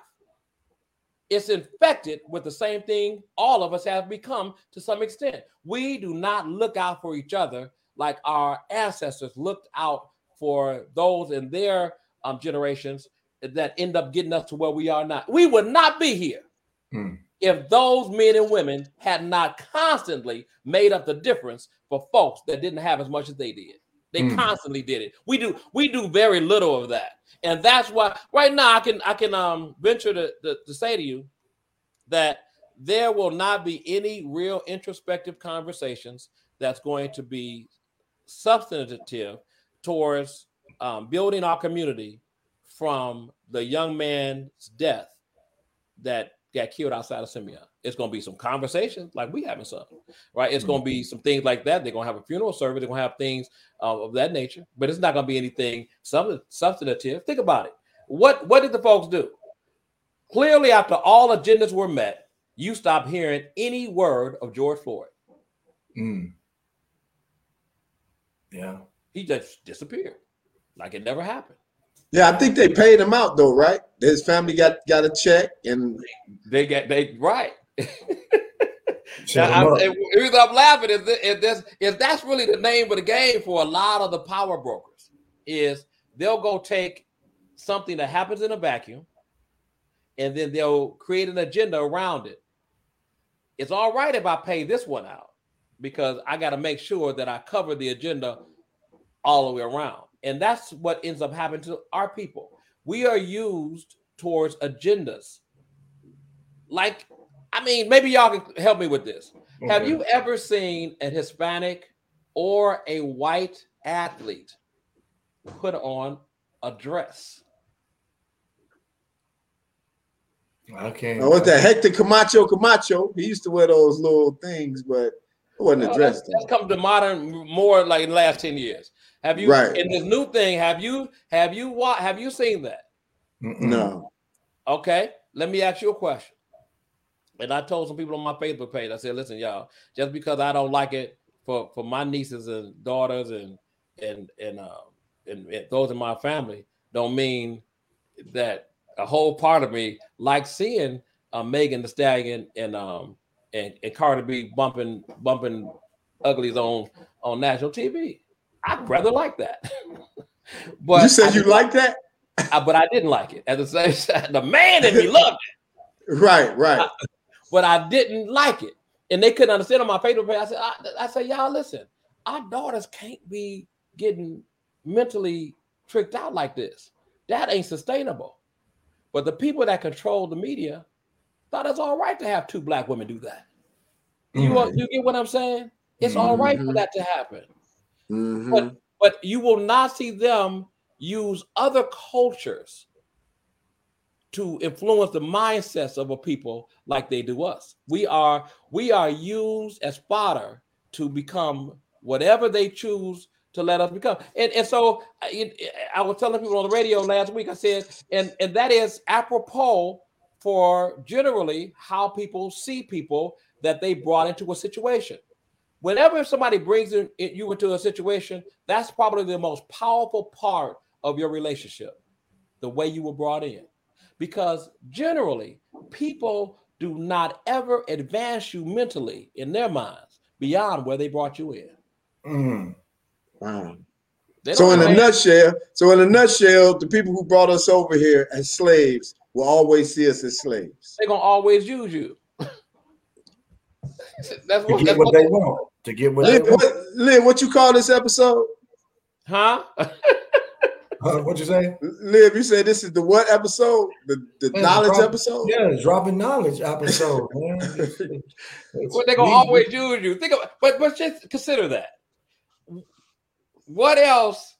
It's infected with the same thing all of us have become to some extent. We do not look out for each other like our ancestors looked out for those in their um, generations that end up getting us to where we are now. We would not be here hmm. if those men and women had not constantly made up the difference for folks that didn't have as much as they did. They mm. constantly did it. We do we do very little of that, and that's why right now I can I can um venture to, to, to say to you that there will not be any real introspective conversations that's going to be substantive towards um, building our community from the young man's death that got killed outside of Simeon. It's going to be some conversations like we having some, right? It's mm-hmm. going to be some things like that. They're going to have a funeral service. They're going to have things uh, of that nature, but it's not going to be anything substantive. Think about it. What what did the folks do? Clearly, after all agendas were met, you stopped hearing any word of George Floyd. Mm. Yeah, he just disappeared, like it never happened. Yeah, I think they paid him out though, right? His family got got a check, and they get they right. *laughs* now, I, reason I'm laughing is, is this is that's really the name of the game for a lot of the power brokers is they'll go take something that happens in a vacuum, and then they'll create an agenda around it. It's all right if I pay this one out because I got to make sure that I cover the agenda all the way around. And that's what ends up happening to our people. We are used towards agendas. Like, I mean, maybe y'all can help me with this. Okay. Have you ever seen a Hispanic or a white athlete put on a dress? Okay. Now, the that? Hector Camacho Camacho. He used to wear those little things, but it wasn't a dress. That's, that's come to modern more like in the last 10 years. Have you right. in this new thing? Have you have you what have you seen that? No. Okay, let me ask you a question. And I told some people on my Facebook page, I said, listen, y'all, just because I don't like it for for my nieces and daughters and and and uh and, and those in my family, don't mean that a whole part of me likes seeing uh, Megan Thee Stallion and um and, and Cardi B bumping bumping uglies on on national TV. I'd rather like that. *laughs* but you said you like that, I, but I didn't like it. At the same *laughs* time, the man in me *laughs* loved it. Right, right. I, but I didn't like it, and they couldn't understand on my Facebook page. I said, I, I said, y'all listen, our daughters can't be getting mentally tricked out like this. That ain't sustainable. But the people that control the media thought it's all right to have two black women do that. You mm-hmm. you get what I'm saying? It's all right for mm-hmm. that to happen. Mm-hmm. But but you will not see them use other cultures to influence the mindsets of a people like they do us. We are we are used as fodder to become whatever they choose to let us become. And, and so I, I was telling people on the radio last week, I said, and, and that is apropos for generally how people see people that they brought into a situation whenever somebody brings in, you into a situation, that's probably the most powerful part of your relationship, the way you were brought in. Because generally, people do not ever advance you mentally in their minds beyond where they brought you in. Mm. Wow. So in a nutshell, so in a nutshell, the people who brought us over here as slaves will always see us as slaves. They're gonna always use you. *laughs* that's what, that's what, what they want to get what, Liv, what, Liv, what you call this episode? Huh? *laughs* what you say? Liv, you said this is the what episode? The the man, knowledge drop, episode? Yeah, dropping knowledge episode, *laughs* man. well, they're gonna always use you. Think about but but just consider that. What else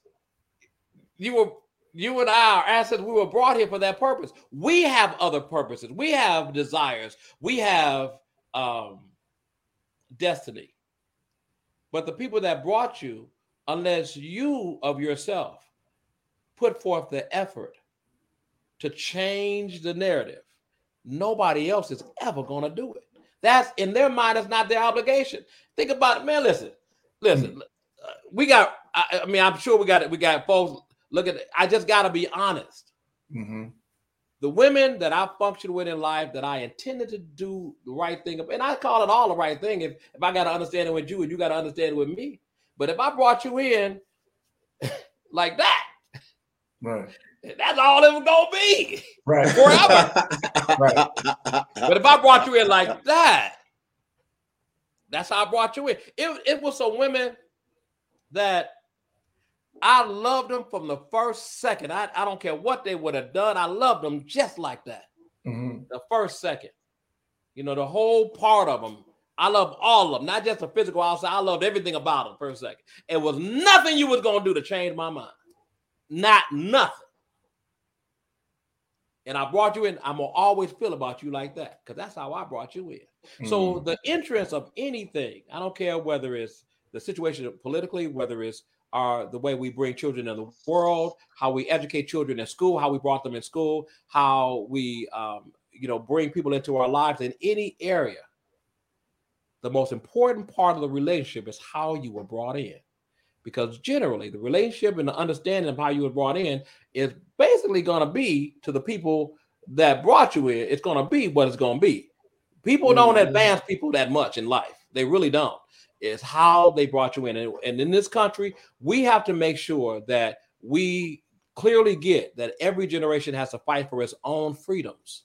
you were you and I, are assets, we were brought here for that purpose. We have other purposes. We have desires. We have um destiny. But the people that brought you, unless you of yourself put forth the effort to change the narrative, nobody else is ever going to do it. That's in their mind, it's not their obligation. Think about it, man. Listen, listen, mm-hmm. we got, I, I, mean, I'm sure we got it. We got folks look at it. I just got to be honest. Mm-hmm the women that I functioned with in life that I intended to do the right thing, and I call it all the right thing. If if I got to understand it with you, and you got to understand it with me. But if I brought you in *laughs* like that, right, that's all it was gonna be, right, *laughs* forever, right. But if I brought you in like that, that's how I brought you in. It it was some women that I loved them from the first second. I, I don't care what they would have done. I loved them just like that. Mm-hmm. The first second. You know, the whole part of them. I love all of them, not just the physical outside. I loved everything about them first second. It was nothing you was gonna do to change my mind. Not nothing. and I brought you in, I'm gonna always feel about you like that because that's how I brought you in. Mm. So the interest of anything, I don't care whether it's the situation politically, whether it's our the way we bring children in the world, how we educate children in school, how we brought them in school, how we um, you know bring people into our lives in any area. The most important part of the relationship is how you were brought in because generally the relationship and the understanding of how you were brought in is basically going to be to the people that brought you in it's going to be what it's going to be people mm-hmm. don't advance people that much in life they really don't it's how they brought you in and, and in this country we have to make sure that we clearly get that every generation has to fight for its own freedoms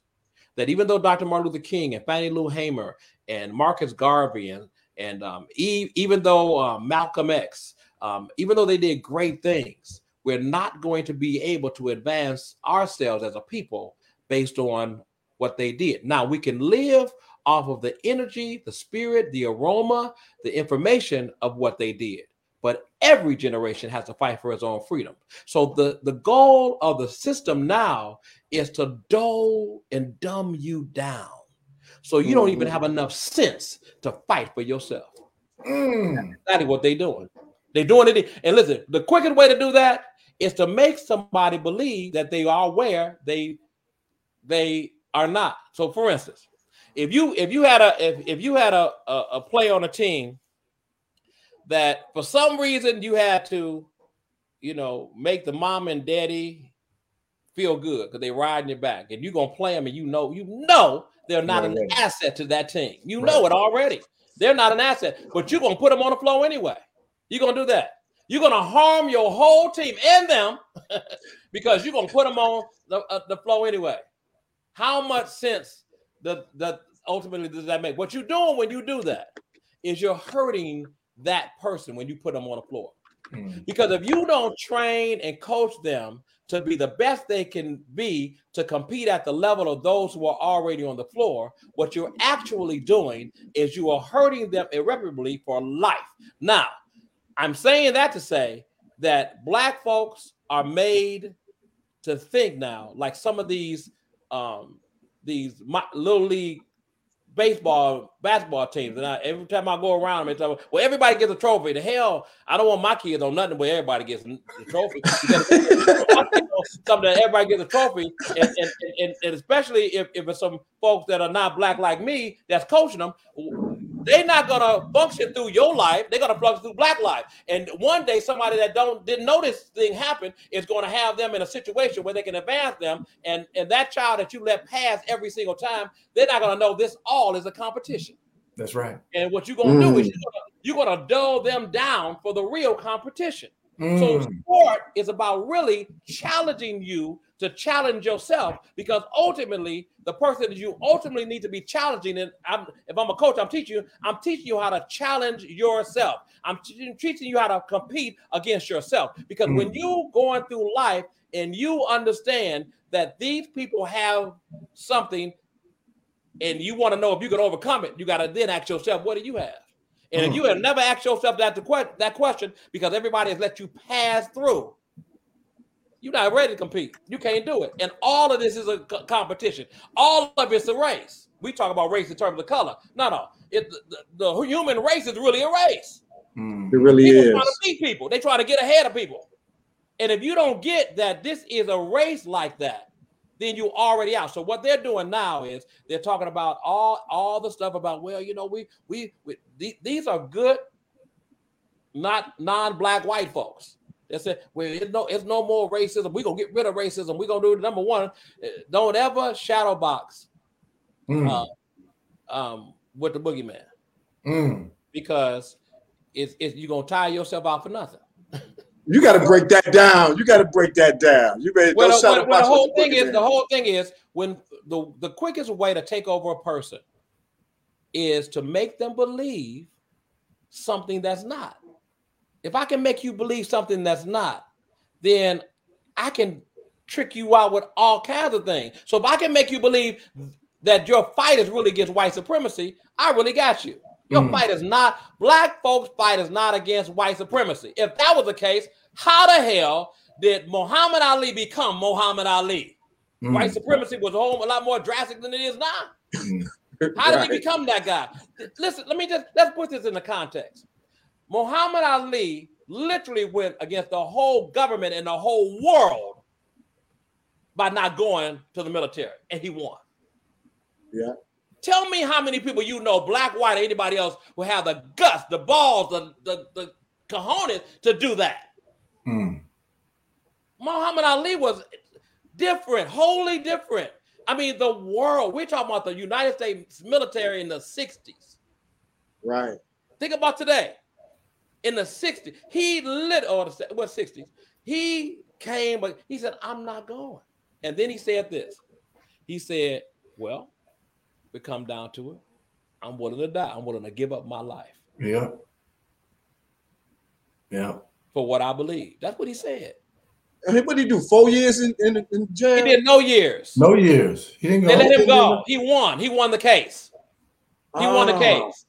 that even though dr martin luther king and fannie lou hamer and marcus garvey and and um, even though uh, malcolm x um, even though they did great things, we're not going to be able to advance ourselves as a people based on what they did. Now, we can live off of the energy, the spirit, the aroma, the information of what they did. But every generation has to fight for its own freedom. So the, the goal of the system now is to dull and dumb you down. So you don't even have enough sense to fight for yourself. Mm. That's exactly what they're doing. They're doing it. And listen, the quickest way to do that is to make somebody believe that they are where they they are not. So, for instance, if you if you had a if, if you had a, a, a play on a team that for some reason you had to, you know, make the mom and daddy feel good because they're riding your back, and you're gonna play them, and you know you know they're not right, an asset to that team. You right. know it already. They're not an asset, but you're gonna put them on the floor anyway. You're gonna do that. You're gonna harm your whole team and them *laughs* because you're gonna put them on the, uh, the flow anyway. How much sense does that ultimately does that make? What you're doing when you do that is you're hurting that person when you put them on the floor. Mm. Because if you don't train and coach them to be the best they can be to compete at the level of those who are already on the floor, what you're actually doing is you are hurting them irreparably for life. Now, I'm saying that to say that black folks are made to think now, like some of these um these little league baseball, basketball teams. And I, every time I go around them, it's like, well, everybody gets a trophy. The hell, I don't want my kids on nothing where everybody gets the trophy. *laughs* something that everybody gets a trophy, and, and, and, and especially if, if it's some folks that are not black like me that's coaching them they're not gonna function through your life. They're gonna function through black life. And one day, somebody that don't didn't know this thing happen is going to have them in a situation where they can advance them. And and that child that you let pass every single time, they're not gonna know this all is a competition. That's right. And what you're gonna mm. do is you're gonna, you're gonna dull them down for the real competition. Mm. So sport is about really challenging you to challenge yourself because ultimately the person that you ultimately need to be challenging and I'm, if i'm a coach i'm teaching you i'm teaching you how to challenge yourself i'm teaching you how to compete against yourself because mm. when you going through life and you understand that these people have something and you want to know if you can overcome it you got to then ask yourself what do you have and mm. if you have never asked yourself that, that question because everybody has let you pass through you're not ready to compete. You can't do it. And all of this is a competition. All of it's a race. We talk about race in terms of color. No, no. It, the, the human race is really a race. Mm. It really people is. trying to beat people. They try to get ahead of people. And if you don't get that this is a race like that, then you already out. So what they're doing now is they're talking about all all the stuff about well, you know, we we, we these are good, not non-black white folks. They said, well, it's no, it's no more racism. We're gonna get rid of racism. We're gonna do the number one. Eh, don't ever shadow box mm. uh, um, with the boogeyman. Mm. Because it's, it's you're gonna tire yourself out for nothing. *laughs* You got to break that down. You got to break that down. You better well, well, well the whole thing is the whole thing is when the the quickest way to take over a person is to make them believe something that's not. If I can make you believe something that's not, then I can trick you out with all kinds of things. So if I can make you believe that your fight is really against white supremacy, I really got you. Your mm. fight is not black folks' fight is not against white supremacy. If that was the case, how the hell did Muhammad Ali become Muhammad Ali? Mm. White supremacy was a whole a lot more drastic than it is now. Mm. How did right. he become that guy? Listen, let me just let's put this in the context. Muhammad Ali literally went against the whole government and the whole world by not going to the military, and he won. Yeah. Tell me how many people you know, black, white, anybody else, will have the guts, the balls, the the, the cojones to do that. Mm. Muhammad Ali was different, wholly different. I mean, the world, we're talking about the United States military in the 60s. Right. Think about today. In the 60s, he lit or the what 60s. He came, but he said, I'm not going. And then he said this. He said, Well, we come down to it. I'm willing to die. I'm willing to give up my life. Yeah. Yeah. For what I believe. That's what he said. what did he do? Four years in, in, in, jail? He did no years. No years. He didn't go. They let him go. He won. He won the case. He oh. won the ah. case.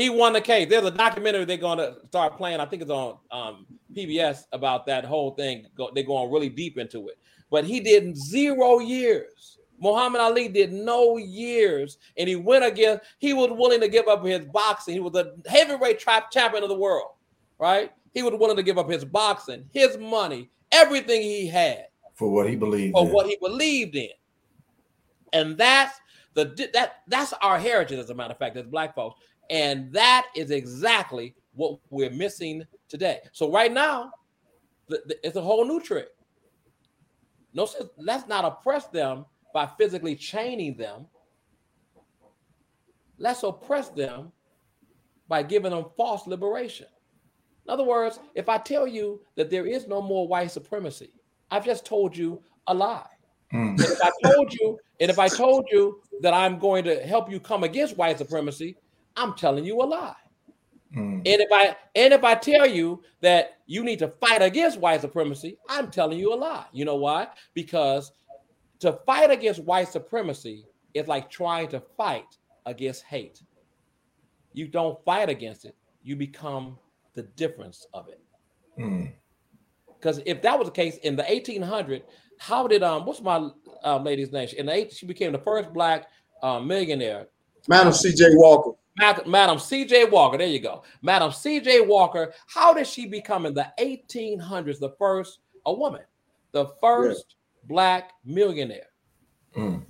He won the case. There's a documentary they're going to start playing. I think it's on um, PBS about that whole thing. They're going really deep into it. But he did zero years. Muhammad Ali did no years, and he went against. He was willing to give up his boxing. He was a heavyweight trap champion of the world, right? He was willing to give up his boxing, his money, everything he had for what he believed for in. what he believed in, and that's the that that's our heritage, as a matter of fact, as black folks, and that is exactly what we're missing today. So right now, the, the, it's a whole new trick. No, let's not oppress them by physically chaining them. Let's oppress them by giving them false liberation. In other words, if I tell you that there is no more white supremacy, I've just told you a lie. Mm. If I told you, and if I told you that I'm going to help you come against white supremacy, I'm telling you a lie. Mm. And if I and if I tell you that you need to fight against white supremacy, I'm telling you a lie. You know why? Because to fight against white supremacy is like trying to fight against hate. You don't fight against it, you become the difference of it. Because mm. if that was the case in the 1800, how did um what's my uh, lady's name? In the eight, she became the first black uh, millionaire. Madam C.J. Walker. Madam C.J. Walker. There you go, Madam C.J. Walker. How did she become in the 1800s the first a woman, the first black millionaire. Mm.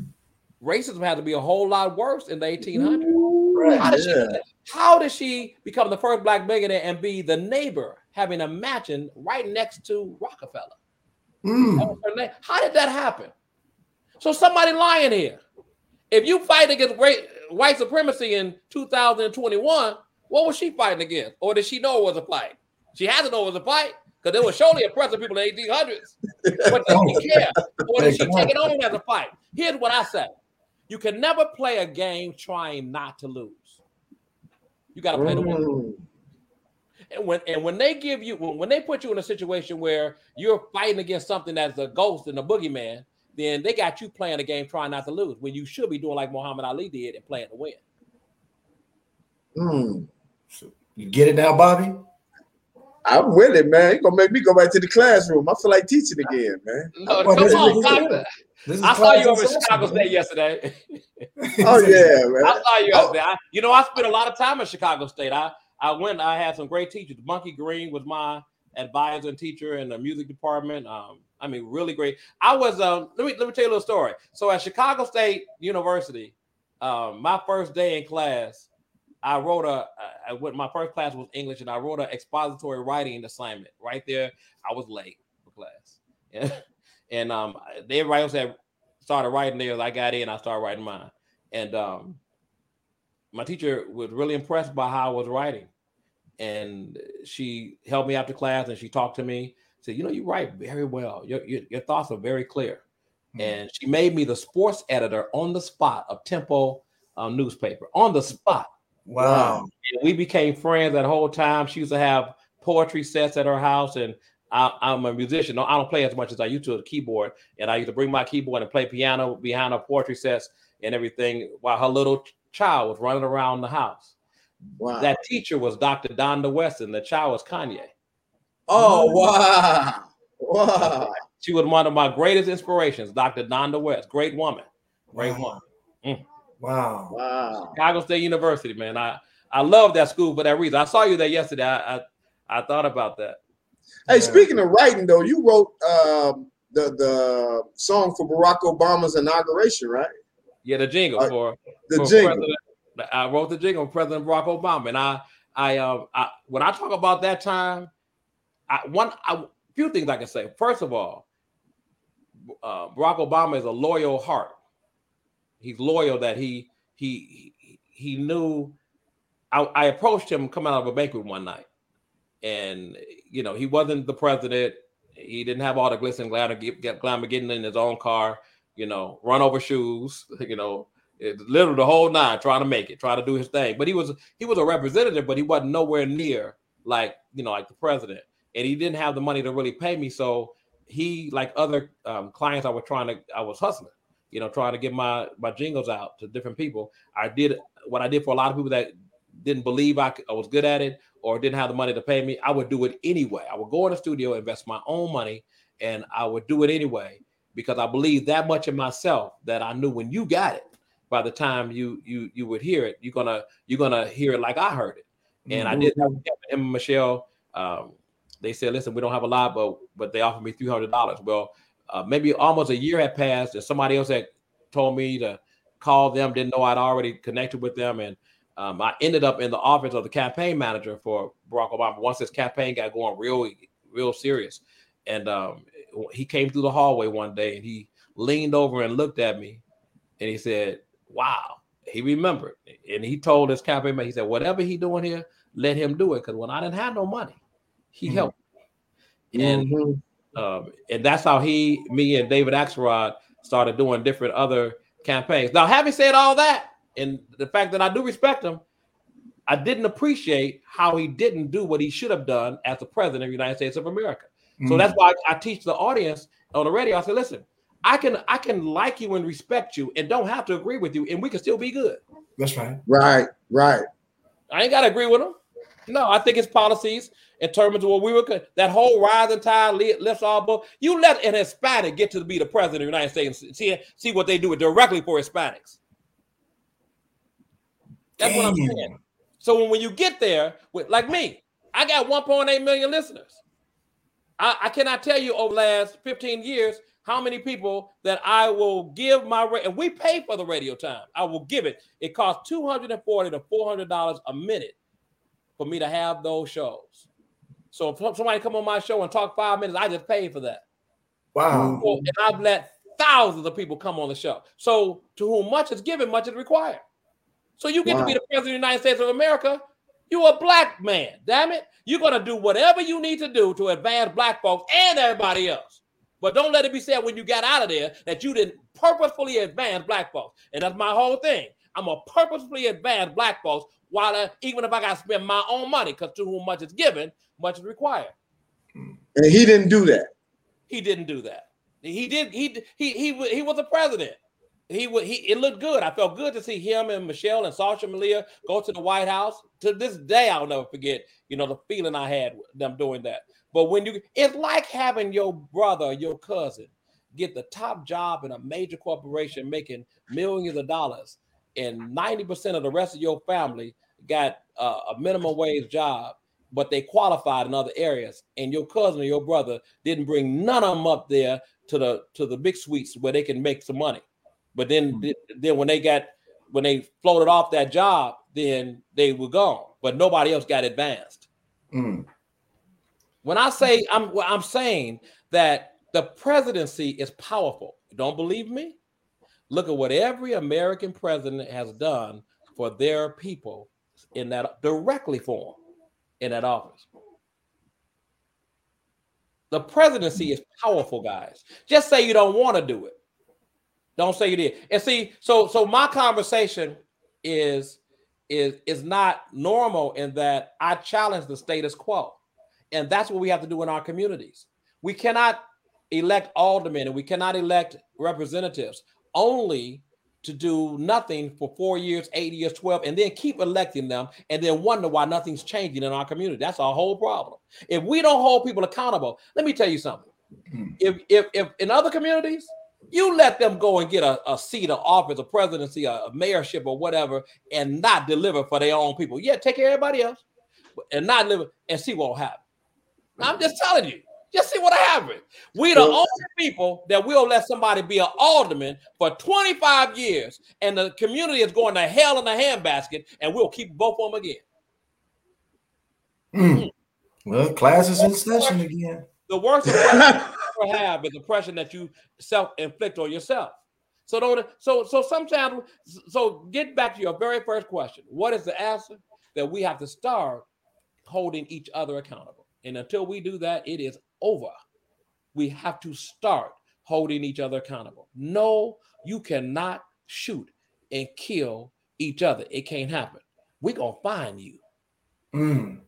Racism had to be a whole lot worse in the 1800s. how, did yeah. she, how did she become the first black millionaire and be the neighbor having a mansion right next to Rockefeller? Mm. How did that happen? So somebody lying here. If you fight against white supremacy in 2021, what was she fighting against? Or did she know it was a fight? She had to know it was a fight because there was surely oppressive people in the 1800s. But did she care? *laughs* Or did she take it on as a fight? Here's what I say you can never play a game trying not to lose. You got to play the win. Mm. And when and when they give you when, when they put you in a situation where you're fighting against something that's a ghost and a boogeyman, then they got you playing a game trying not to lose when you should be doing like Muhammad Ali did and playing to win. Mm. So you get it now, Bobby? I'm with it, man. You're gonna make me go back to the classroom. I feel like teaching again, man. No, come on, doctor. I saw you over Chicago State yesterday. *laughs* oh yeah, man. I saw you out there. I, you know, I spent a lot of time at Chicago State. I I went. I had some great teachers. Monkey Green was my advisor and teacher in the music department. Um, I mean, really great. I was. Um, let me let me tell you a little story. So at Chicago State University, um, my first day in class, I wrote a, I my first class was English and I wrote an expository writing assignment right there. I was late for class. *laughs* And, and um, everybody else had started writing theirs. I got in, I started writing mine. And um, my teacher was really impressed by how I was writing. And she helped me after class and she talked to me, said, You know, you write very well. Your, your, your thoughts are very clear. Mm-hmm. And she made me the sports editor on the spot of Tempo um, newspaper on the spot. Wow. we became friends that whole time. She used to have poetry sets at her house, and I, am a musician. No, I don't play as much as I used to the keyboard, and I used to bring my keyboard and play piano behind her poetry sets and everything while her little child was running around the house. Wow. That teacher was Dr. Donda Weston. The child was Kanye. Oh wow! Wow. She was one of my greatest inspirations, Dr. Donda West. Great woman. Great Wow. woman. Mm. Wow. Wow. Chicago State University, man. I, I love that school for that reason. I saw you there yesterday. I I, I thought about that. Hey, Yeah. speaking of writing though, you wrote um, the the song for Barack Obama's inauguration, right? Yeah, the jingle Uh, for The for jingle. President- I wrote the jingle for President Barack Obama, and I, I, uh, I when I talk about that time, I one, a few things I can say. First of all, uh, Barack Obama is a loyal heart. He's loyal that he he he, knew. I, I approached him coming out of a banquet one night, and you know he wasn't the president. He didn't have all the glitz and glamour, get, glamour getting in his own car. You know, run over shoes. *laughs* You know, it, literally the whole nine, trying to make it, trying to do his thing. But he was he was a representative, but he wasn't nowhere near like you know like the president, and he didn't have the money to really pay me. So he, like other um, clients, I was trying to, I was hustling, you know, trying to get my my jingles out to different people. I did what I did for a lot of people that didn't believe I was good at it or didn't have the money to pay me. I would do it anyway. I would go in the studio, invest my own money, and I would do it anyway because I believe that much in myself that I knew when you got it, by the time you you you would hear it, you're gonna you're gonna hear it like I heard it. And I did that with and Michelle. Um, they said, "Listen, we don't have a lot, but but they offered me three hundred dollars." Well, uh, maybe almost a year had passed, and somebody else had told me to call them. Didn't know I'd already connected with them, and um, I ended up in the office of the campaign manager for Barack Obama. Once his campaign got going real real serious, and um, he came through the hallway one day, and he leaned over and looked at me, and he said, "Wow." He remembered, and he told his campaign manager, he said, "Whatever he doing here, let him do it." Because when I didn't have no money, he Mhm. helped. And Mhm. um, and that's how he, me, and David Axelrod started doing different other campaigns. Now, having said all that, and the fact that I do respect him, I didn't appreciate how he didn't do what he should have done as the president of the United States of America. So Mm. that's why I teach the audience on the radio. I say, listen, I can I can like you and respect you, and don't have to agree with you, and we can still be good. That's right. Right, right. I ain't got to agree with him. No, I think it's policies in terms of what we were that whole rising tide li- lifts all boats. You let an Hispanic get to be the president of the United States and see see what they do directly for Hispanics. That's what I'm saying. So when, when you get there, with like me, I got 1.8 million listeners. I, I cannot tell you over the last 15 years how many people that I will give my ra- and we pay for the radio time. I will give it. It costs 240 to 400 dollars a minute for me to have those shows. So if somebody come on my show and talk five minutes, I just pay for that. Wow. So, and I've let thousands of people come on the show. So to whom much is given, much is required. So you get to be the president of the United States of America. You're a black man. Damn it. You're gonna do whatever you need to do to advance black folks and everybody else. But don't let it be said when you got out of there that you didn't purposefully advance black folks. And that's my whole thing. I'm gonna purposefully advance black folks while I, even if I gotta spend my own money, because to whom much is given, much is required. And he didn't do that. He didn't do that. He did. He he he he was a president. He wa- he. It looked good. I felt good to see him and Michelle and Sasha Malia go to the White House. To this day, I'll never forget. You know the feeling I had with them doing that. But when you, it's like having your brother, your cousin, get the top job in a major corporation, making millions of dollars, and ninety percent of the rest of your family got uh, a minimum wage job, but they qualified in other areas, and your cousin or your brother didn't bring none of them up there to the to the big suites where they can make some money. But then then when they got when they floated off that job, then they were gone. But nobody else got advanced. Mm. When I say I'm I'm saying that the presidency is powerful. Don't believe me? Look at what every American president has done for their people in that directly for them in that office. The presidency is powerful, guys. Just say you don't want to do it. Don't say you did. And see, so so my conversation is is is not normal in that I challenge the status quo. And that's what we have to do in our communities. We cannot elect aldermen and we cannot elect representatives only to do nothing for four years, eight years, 12, and then keep electing them and then wonder why nothing's changing in our community. That's our whole problem. If we don't hold people accountable, let me tell you something. Mm. If, if if in other communities, you let them go and get a, a seat, of office, a presidency, a, a mayorship, or whatever, and not deliver for their own people. Yeah, take care of everybody else, and not live and see what will happen. I'm just telling you. Just see what happened. We the only people that will let somebody be an alderman for 25 years, and the community is going to hell in a handbasket, and we'll keep both of them again. Mm. Well, class is in session again. The worst you ever have is the pressure that you self-inflict on yourself. So don't so so sometimes so get back to your very first question. What is the answer? That we have to start holding each other accountable. And until we do that, it is over. We have to start holding each other accountable. No, you cannot shoot and kill each other. It can't happen. We're gonna find you. Mm.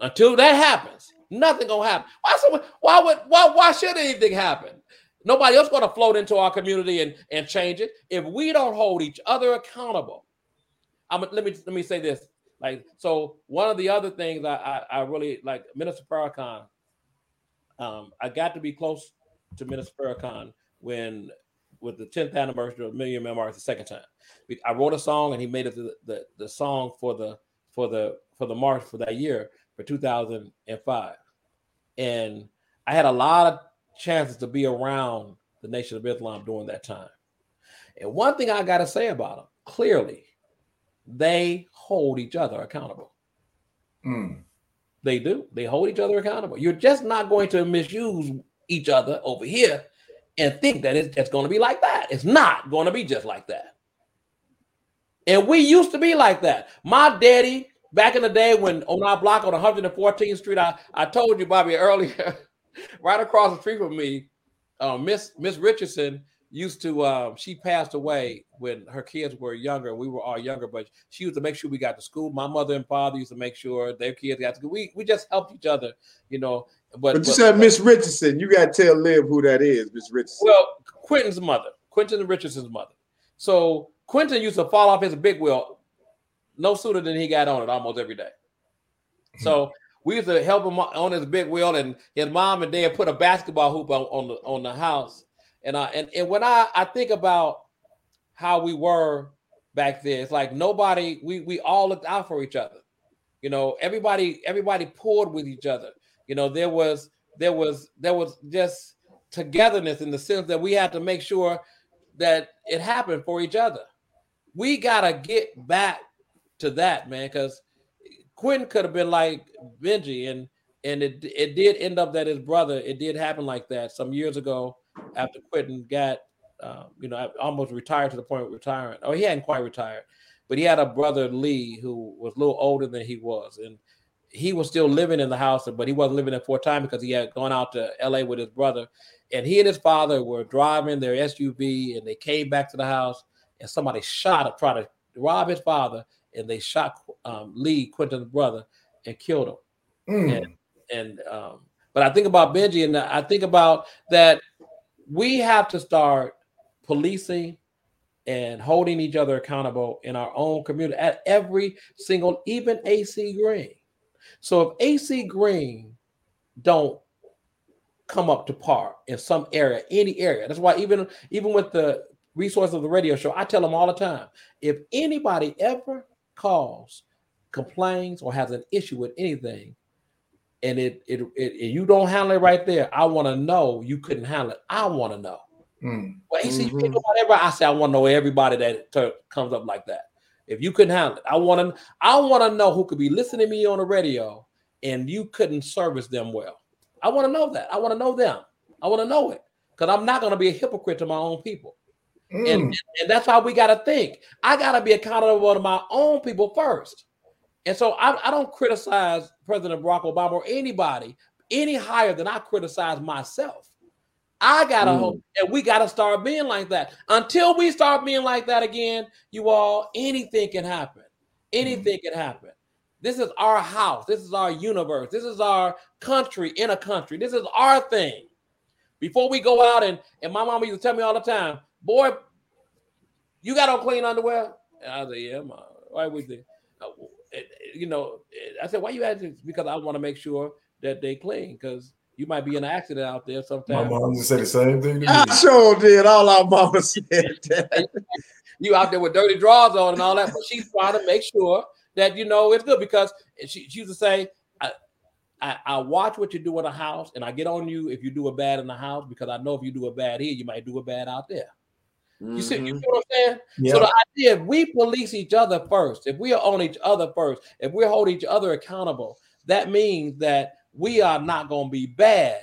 Until that happens, nothing gonna happen. Why? So, why would? Why? Why should anything happen? Nobody else gonna float into our community and and change it. If we don't hold each other accountable, I'm. Let me let me say this. Like so, one of the other things I I, I really like Minister Farrakhan. Um, I got to be close to Minister Farrakhan when with the 10th anniversary of Millions More the second time. I wrote a song and he made it the, the, the song for the for the for the march for that year for 2005. And I had a lot of chances to be around the Nation of Islam during that time. And one thing I got to say about them clearly, they hold each other accountable. Mm. They do. They hold each other accountable. You're just not going to misuse each other over here and think that it's going to be like that. It's not going to be just like that. And we used to be like that. My daddy back in the day when on our block on 114th Street, I, I told you, Bobby, earlier, *laughs* right across the street from me, uh, Miss Miss Richardson used to uh, she passed away when her kids were younger. We were all younger, but she used to make sure we got to school. My mother and father used to make sure their kids got to school. We we just helped each other, you know. But, but you but, said Miss Richardson. You got to tell Liv who that is, Miss Richardson. Well, Quentin's mother, Quentin Richardson's mother. So Quentin used to fall off his big wheel no sooner than he got on it almost every day. So *laughs* we used to help him on his big wheel, and his mom and dad put a basketball hoop on, on the on the house. And I and, and when I I think about how we were back then, it's like nobody we we all looked out for each other. You know, everybody everybody pulled with each other. You know, there was there was there was just togetherness in the sense that we had to make sure that it happened for each other. We gotta get back to that, man, because Quentin could have been like Benji, and and it it did end up that his brother. It did happen like that some years ago after Quentin got, um, you know, almost retired to the point of retiring. Oh, he hadn't quite retired, but he had a brother Lee who was a little older than he was, and he was still living in the house, but he wasn't living there full time because he had gone out to L.A. with his brother, and he and his father were driving their SUV, and they came back to the house, and somebody shot him, tried to rob his father, and they shot um, Lee, Quentin's brother, and killed him. Mm. And, and um, but I think about Benji, and I think about that we have to start policing and holding each other accountable in our own community at every single, even AC Green. So if AC Green don't come up to par in some area, any area, that's why even even with the resource of the radio show, I tell them all the time: if anybody ever calls, complains, or has an issue with anything, and it, it, it, you don't handle it right there, I want to know you couldn't handle it. I want to know. Mm. Well, AC, mm-hmm. whatever I say, I want to know everybody that t- comes up like that. If you couldn't handle it, I want to. I want to know who could be listening to me on the radio, and you couldn't service them well. I want to know that. I want to know them. I want to know it because I'm not going to be a hypocrite to my own people. Mm. And, and that's why we got to think. I got to be accountable to my own people first. And so I, I don't criticize President Barack Obama or anybody any higher than I criticize myself. I gotta mm. hope, and we gotta start being like that. Until we start being like that again, you all, anything can happen. Anything mm. can happen. This is our house. This is our universe. This is our country in a country. This is our thing. Before we go out and and my mama used to tell me all the time, boy, you got on clean underwear? And I said, yeah, ma. Why would they? You know, I said, why you asking? Because I want to make sure that they clean. Because you might be in an accident out there sometimes. My mom just said the same thing to I me. sure did. All our mama said that. *laughs* You out there with dirty drawers on and all that, but she's trying to make sure that you know it's good because she, she used to say, I, I, I watch what you do in the house and I get on you if you do a bad in the house because I know if you do a bad here, you might do a bad out there. You see, you Mhm. see what I'm saying? Yeah. So the idea if we police each other first, if we are on each other first, if we hold each other accountable, that means that we are not going to be bad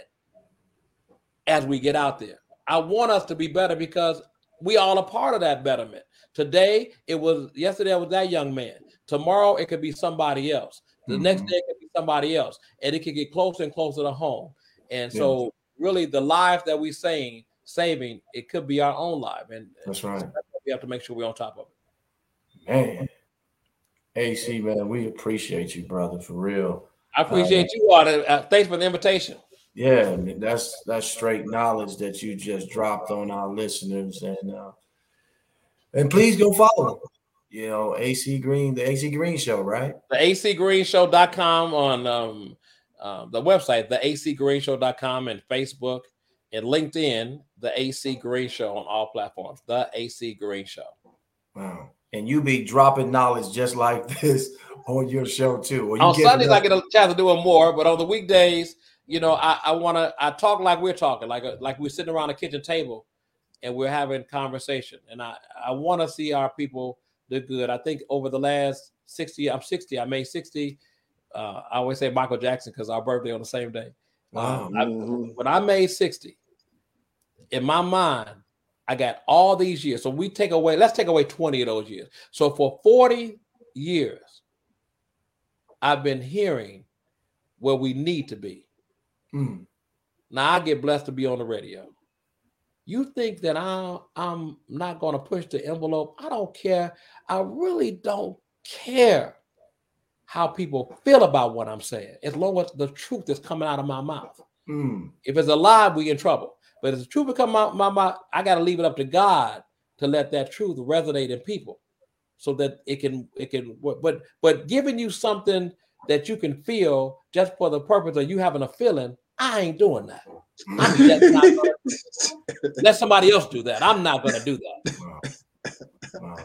as we get out there. I want us to be better because we all a part of that betterment. Today it was yesterday it was that young man. Tomorrow it could be somebody else. The next Mhm. day it could be somebody else, and it could get closer and closer to home. And so, really, the lives that we're saying saving, it could be our own life, and That's right. we have to make sure we're on top of it. Man. AC, man, we appreciate you, brother, for real. I appreciate you all. Uh, thanks for the invitation. Yeah, I mean, that's that's straight knowledge that you just dropped on our listeners, and uh, and please go follow. You know, AC Green, the AC Green Show, right? The acgreenshow.com on um, uh, the website, the acgreenshow.com and Facebook and LinkedIn, the AC Green Show on all platforms, the AC Green Show. Wow. And you be dropping knowledge just like *laughs* this on your show too. You On Sundays, I get a chance to do it more, but on the weekdays, you know, I, I want to, I talk like we're talking, like, a, like we're sitting around a kitchen table and we're having conversation. And I, I want to see our people do good. I think over the last 60, I'm 60, I made 60. Uh, I always say Michael Jackson because our birthday on the same day. Wow. I- Mhm. when I made 60, in my mind, I got all these years. So we take away, let's take away 20 of those years. So for 40 years, I've been hearing where we need to be. Mm. Now I get blessed to be on the radio. You think that I, I'm not going to push the envelope? I don't care. I really don't care how people feel about what I'm saying, as long as the truth is coming out of my mouth. Mm. If it's a lie, we in trouble. But if the truth come out my mouth, I got to leave it up to God to let that truth resonate in people, so that it can it can. But but giving you something that you can feel just for the purpose of you having a feeling, I ain't doing that. I'm *laughs* just not gonna, let somebody else do that. I'm not going to do that. Wow.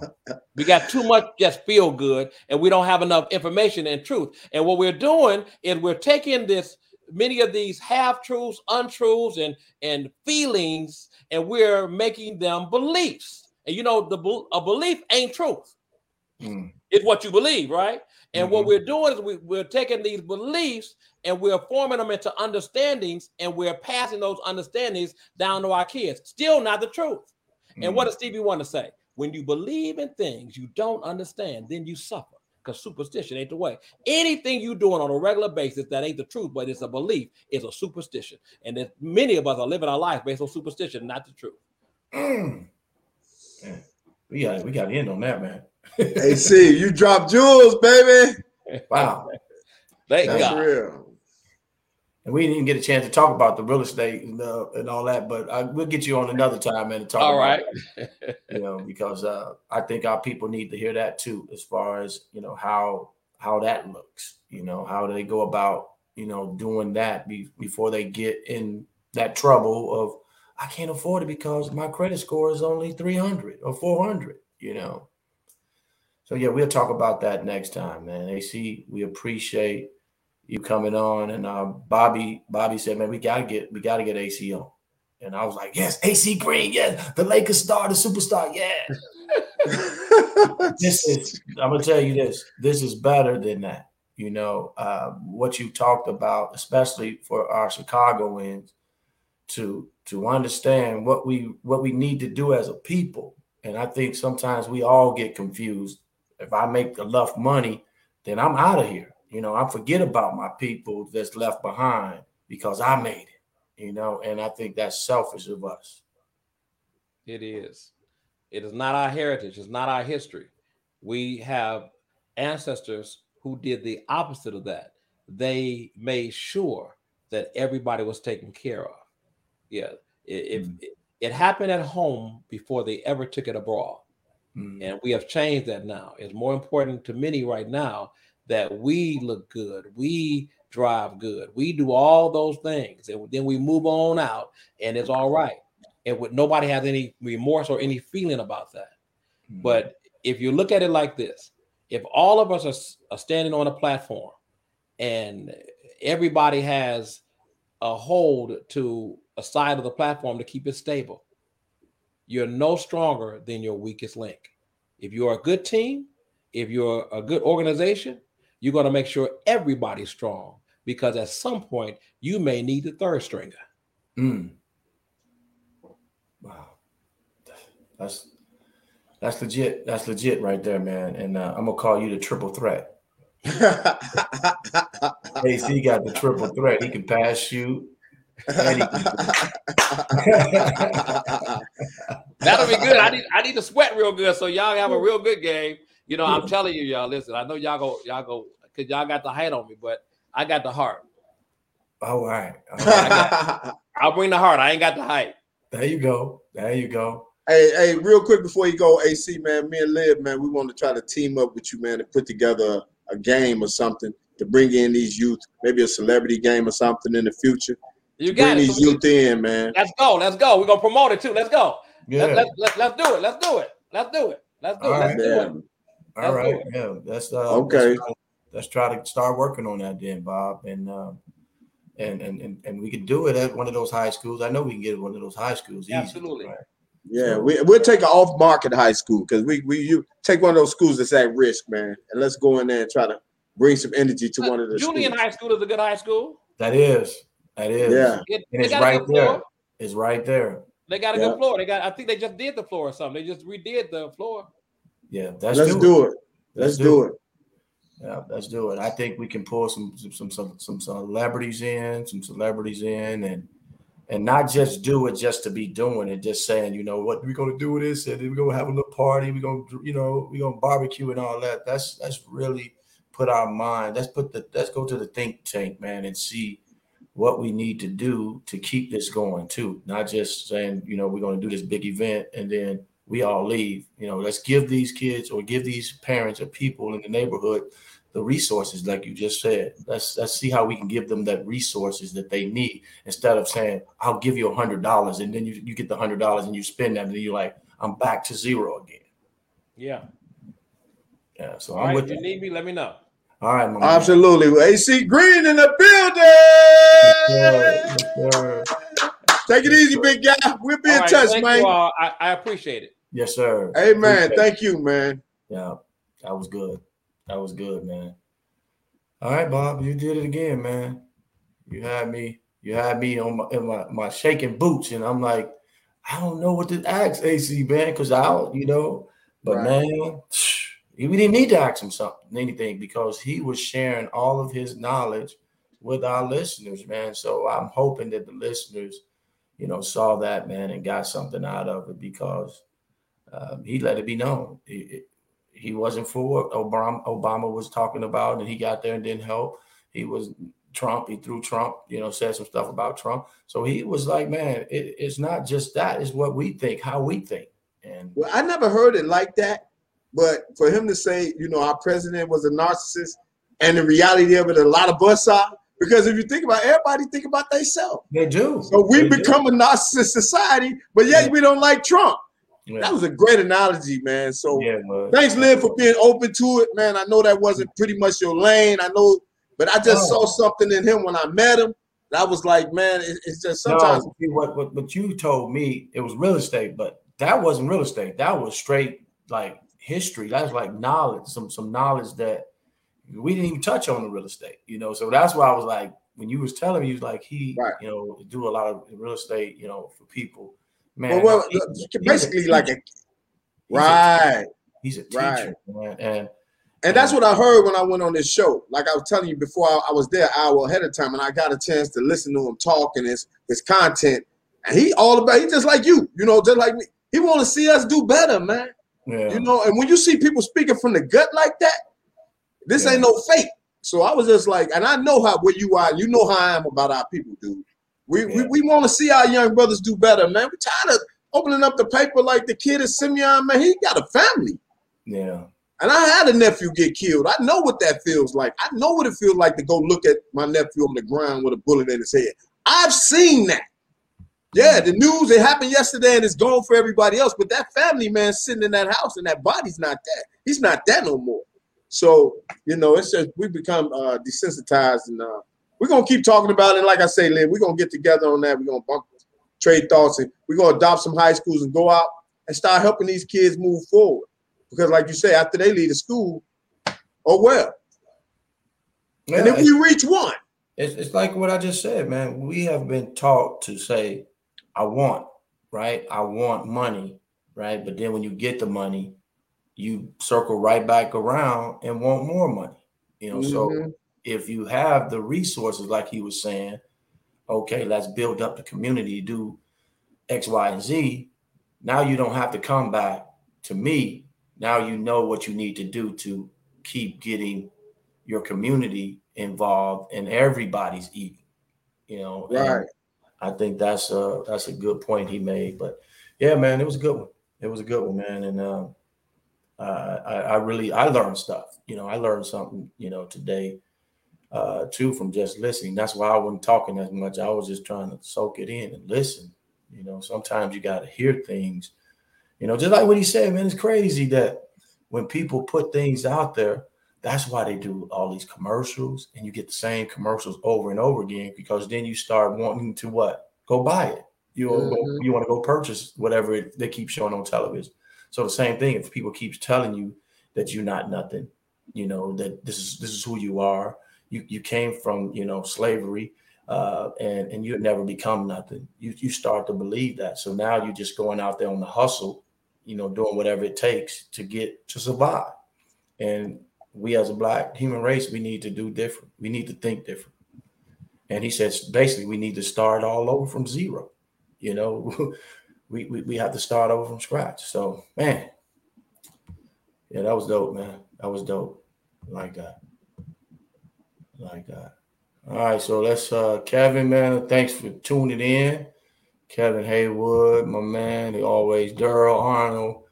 We got too much just feel good, and we don't have enough information and truth. And what we're doing is we're taking this many of these half truths, untruths, and and feelings, and we're making them beliefs. And you know, the a belief ain't truth. Mm. It's what you believe, right? And what Mhm. we're doing is we, we're taking these beliefs and we're forming them into understandings, and we're passing those understandings down to our kids. Still not the truth. And what does Stevie want to say? When you believe in things you don't understand, then you suffer because superstition ain't the way. Anything you doing on a regular basis that ain't the truth, but it's a belief, is a superstition. And that many of us are living our life based on superstition, not the truth. Mm. Man, *clears throat* we got we got to end on that, man. AC, you dropped jewels, baby. *laughs* Wow. Thank That's God. real. And we didn't even get a chance to talk about the real estate and, uh, and all that, but I, we'll get you on another time, man, to talk All about right. you know, because uh, I think our people need to hear that too, as far as you know how how that looks. You know, how they go about you know doing that be, before they get in that trouble of I can't afford it because my credit score is only three hundred or four hundred. You know. So yeah, we'll talk about that next time, man. AC, we appreciate you coming on, and uh, Bobby Bobby said, man, we gotta get we gotta get AC on. And I was like, yes, AC Green, yes, the Lakers star, the superstar, yeah. *laughs* this is, I'm gonna tell you this, this is better than that. You know, uh, what you talked about, especially for our Chicagoans, to to understand what we what we need to do as a people. And I think sometimes we all get confused. If I make enough money, then I'm out of here. You know, I forget about my people that's left behind because I made it you know, and I think that's selfish of us. It is. It is not our heritage. It's not our history. We have ancestors who did the opposite of that. They made sure that everybody was taken care of. Yeah. It, Mm. it, it happened at home before they ever took it abroad. Mm, And we have changed that now. It's more important to many right now that we look good. We drive good. We do all those things, and then we move on out, and it's all right. And with nobody has any remorse or any feeling about that. Mm-hmm. But if you look at it like this, if all of us are, are standing on a platform and everybody has a hold to a side of the platform to keep it stable, you're no stronger than your weakest link. If you're a good team, if you're a good organization, you're going to make sure everybody's strong because at some point you may need the third stringer. Mm. Wow, that's that's legit. That's legit right there, man. And uh, I'm gonna call you the triple threat. *laughs* AC got the triple threat. He can pass, shoot. *laughs* *laughs* That'll be good. I need I need to sweat real good so y'all have a real good game. You know, I'm telling you, y'all. Listen, I know y'all go y'all go because y'all got the height on me, but I got the heart. All right. All right. *laughs* I will bring the heart. I ain't got the height. There you go. There you go. Hey, hey, real quick before you go, AC man, me and Liv, man, we want to try to team up with you, man, and put together a game or something to bring in these youth, maybe a celebrity game or something in the future. You got bring it. these youth in, man. Let's go. Let's go. We're gonna promote it too. Let's go. Yeah. Let, let, let, us do it. Let's do it. Let's do it. Let's do it. Let's do it. All right. Yeah. That's uh, okay. Let's, let's, try to start working on that then, Bob. And um, and, and and and we can do it at one of those high schools. I know we can get one of those high schools. Easy, Absolutely. Right? Yeah, we we'll take an off market high school because we we you take one of those schools that's at risk, man, and let's go in there and try to bring some energy to one of the Julian schools. High School is a good high school. That is, that is, yeah, it, and it's right there. It's right there. They got a yeah. good floor. They got. I think they just did the floor or something. They just redid the floor. Yeah, that's let's do, do it. it. Let's, let's do it. it. Yeah, let's do it. I think we can pull some some some some celebrities in, some celebrities in, and and not just do it just to be doing it, just saying, you know, what we're gonna do with this, and we're gonna have a little party, we're gonna, you know, we're gonna barbecue and all that. That's that's really put our mind. Let's put the let's go to the think tank, man, and see what we need to do to keep this going too. Not just saying, you know, we're gonna do this big event and then we all leave. You know, let's give these kids or give these parents or people in the neighborhood the resources, like you just said. Let's let's see how we can give them that resources that they need instead of saying, I'll give you a hundred dollars and then you, you get the hundred dollars and you spend that and then you're like, I'm back to zero again. Yeah. Yeah. So All I'm right, with if you that. need me, let me know. All right, absolutely. Man. AC Green in the building. Yes, yes, Take it easy, big guy. We'll be All in right, touch, thank man. You all. I, I appreciate it. Yes, sir. Hey, man. Appreciate Thank you, man. Yeah, that was good. That was good, man. All right, Bob, you did it again, man. You had me, you had me on my in my, my shaking boots, and I'm like, I don't know what to ask AC, man, because I don't, you know, but right. man, we didn't need to ask him something, anything, because he was sharing all of his knowledge with our listeners, man. So I'm hoping that the listeners, you know, saw that, man, and got something out of it because um, he let it be known. It, he wasn't for what Obama, Obama was talking about, and he got there and didn't help. He was Trump. He threw Trump, you know, said some stuff about Trump. So he was like, man, it, it's not just that; it's what we think, how we think. And well, I never heard it like that. But for him to say, you know, our president was a narcissist, and the reality of it, a lot of us are. Because if you think about it, everybody think about themselves. They do. So we they become do. a narcissist society, but yet yeah. we don't like Trump. Yeah. That was a great analogy, man. So yeah, thanks, Liv, for being open to it, man. I know that wasn't pretty much your lane. I know, but I just saw something in him when I met him. I was like, man, it, it's just sometimes. No, what, what what you told me, it was real estate, but that wasn't real estate. That was straight like history. That was like knowledge, some some knowledge that we didn't even touch on the real estate. You know, so that's why I was like, when you was telling me, he was like he, right. you know, do a lot of real estate, you know, for people man. Well, well he, basically like a right. He's a teacher, right. man, and and that's what I heard when I went on this show. Like I was telling you before, I, I was there an hour ahead of time, and I got a chance to listen to him talk and his his content. And he all about he just like you, you know, just like me. He want to see us do better, man. Yeah. You know, and when you see people speaking from the gut like that, this yeah. ain't no fake. So I was just like, and I know how where you are. You know how I am about our people, dude. We yeah. we, we want to see our young brothers do better, man. We tired of opening up the paper like the kid is Simeon, man. He got a family. Yeah. And I had a nephew get killed. I know what that feels like. I know what it feels like to go look at my nephew on the ground with a bullet in his head. I've seen that. Yeah, the news, it happened yesterday and it's gone for everybody else. But that family man sitting in that house and that body's not there. He's not there no more. So, you know, it's just we become uh, desensitized and uh, we're gonna keep talking about it. Like I say, Lynn, we're gonna get together on that. We're gonna bump trade thoughts and we're gonna adopt some high schools and go out and start helping these kids move forward. Because, like you say, after they leave the school, oh well. Yeah, and if we reach one, it's, it's like what I just said, man. We have been taught to say I want, right? I want money, right? But then when you get the money, you circle right back around and want more money. You know, mm-hmm. so if you have the resources, like he was saying, okay, let's build up the community, do X, Y, and Z. Now you don't have to come back to me. Now you know what you need to do to keep getting your community involved and everybody's eating. You know, right. I think that's a that's a good point he made. But yeah, man, it was a good one. It was a good one, man. And um, uh, I, I really I learned stuff. You know, I learned something. You know, today uh, too from just listening. That's why I wasn't talking as much. I was just trying to soak it in and listen. You know, sometimes you got to hear things. You know, just like what he said, man. It's crazy that when people put things out there, that's why they do all these commercials and you get the same commercials over and over again because then you start wanting to what? Go buy it. You mm-hmm. you want to go purchase whatever it, they keep showing on television. So the same thing if people keeps telling you that you're not nothing, you know, that this is this is who you are. You you came from, you know, slavery uh, and and you never become nothing. You you start to believe that. So now you're just going out there on the hustle, you know, doing whatever it takes to get to survive. And we as a black human race, we need to do different. We need to think different. And he says basically we need to start all over from zero. You know, *laughs* we, we we have to start over from scratch. So man, yeah, that was dope, man. That was dope. Like that. Like that. All right, so let's uh Kevin, man. Thanks for tuning in. Kevin Haywood, my man, the always Daryl Arnold,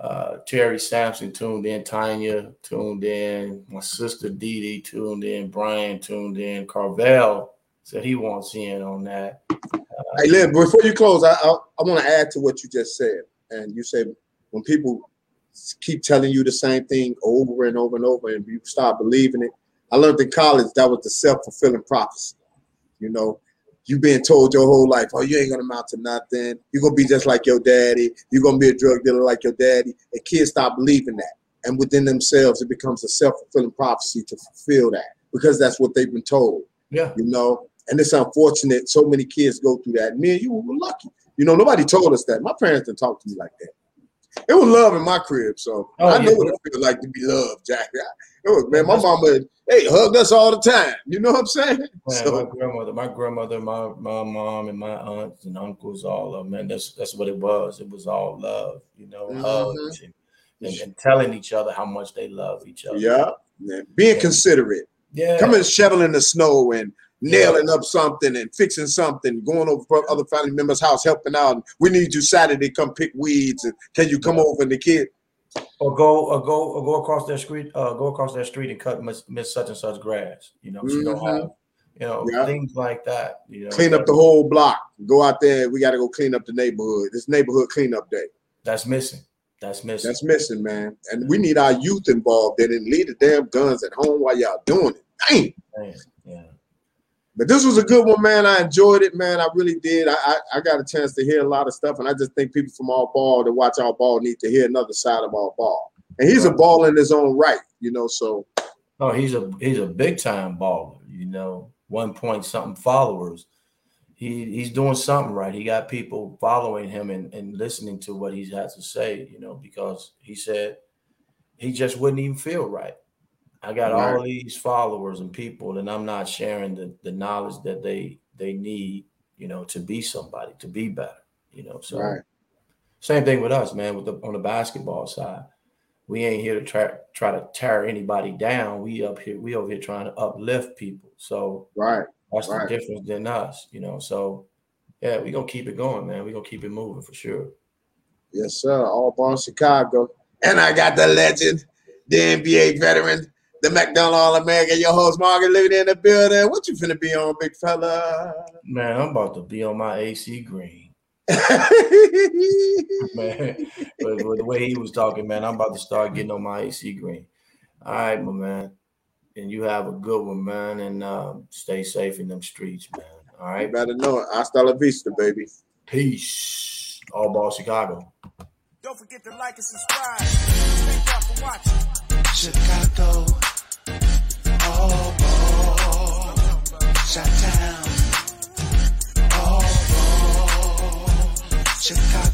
uh, Terry Sampson tuned in, Tanya tuned in, my sister Dee Dee tuned in, Brian tuned in, Carvel said he wants in on that. Uh, hey, Lynn, before you close, I, I, I want to add to what you just said. And you said when people keep telling you the same thing over and over and over, and you start believing it. I learned in college that was the self fulfilling prophecy. You know, you been told your whole life, oh, you ain't gonna amount to nothing. You're gonna be just like your daddy. You're gonna be a drug dealer like your daddy. And kids stop believing that. And within themselves, it becomes a self-fulfilling prophecy to fulfill that because that's what they've been told. Yeah. You know, and it's unfortunate so many kids go through that. Me and you were lucky. You know, nobody told us that. My parents didn't talk to me like that. It was love in my crib, so oh, I know what it feels like to be loved, Jack. It was man, my mama hey hugged us all the time. You know what I'm saying? Man, so, my grandmother, my grandmother, my my mom, and my aunts and uncles, all of them, man. That's that's what it was. It was all love, you know, mm-hmm. hugs and, and, and, telling each other how much they love each other. Yeah, man. being considerate. Yeah, coming shoveling the snow and nailing up something and fixing something, going over other family members' house, helping out. We need you Saturday, come pick weeds, and can you come over? And the kid, or go or go or go across that street, uh, go across that street and cut Miss, miss such and such grass. You know, mm-hmm. have, you know, yeah. things like that. You know, clean up the whole block. Go out there. We got to go clean up the neighborhood. This neighborhood cleanup day. That's missing. That's missing. That's missing, man. And we need our youth involved in it. Leave the damn guns at home while y'all doing it. Dang. Man, yeah. But this was a good one, man. I enjoyed it, man. I really did. I, I, I got a chance to hear a lot of stuff, and I just think people from all ball to watch all ball need to hear another side of all ball. And he's a ball in his own right, you know. So, oh, he's a he's a big time baller. You know, one point something followers. He he's doing something right. He got people following him and, and listening to what he has to say. You know, because he said he just wouldn't even feel right I got right. all these followers and people, and I'm not sharing the, the knowledge that they they need, you know, to be somebody, to be better, you know. So right. same thing with us, man, with the on the basketball side. We ain't here to try try to tear anybody down. We up here, we over here trying to uplift people. So right, that's right. the difference than us, you know. So yeah, we gonna keep it going, man. We gonna keep it moving for sure. Yes, sir. All born Chicago. And I got the legend the NBA veteran, the McDonald All American, your host Marcus Liberty in the building. What you finna be on, big fella? Man, I'm about to be on my AC Green. *laughs* man, but, but the way he was talking, man, I'm about to start getting on my AC Green. All right, my man. And you have a good one, man, and uh, stay safe in them streets, man. All right. You better know it. Hasta la vista, baby. Peace. All ball Chicago. Don't forget to like and subscribe. Thank y'all for watching. Chicago. Chi-town. All oh, ball. Oh, Chicago.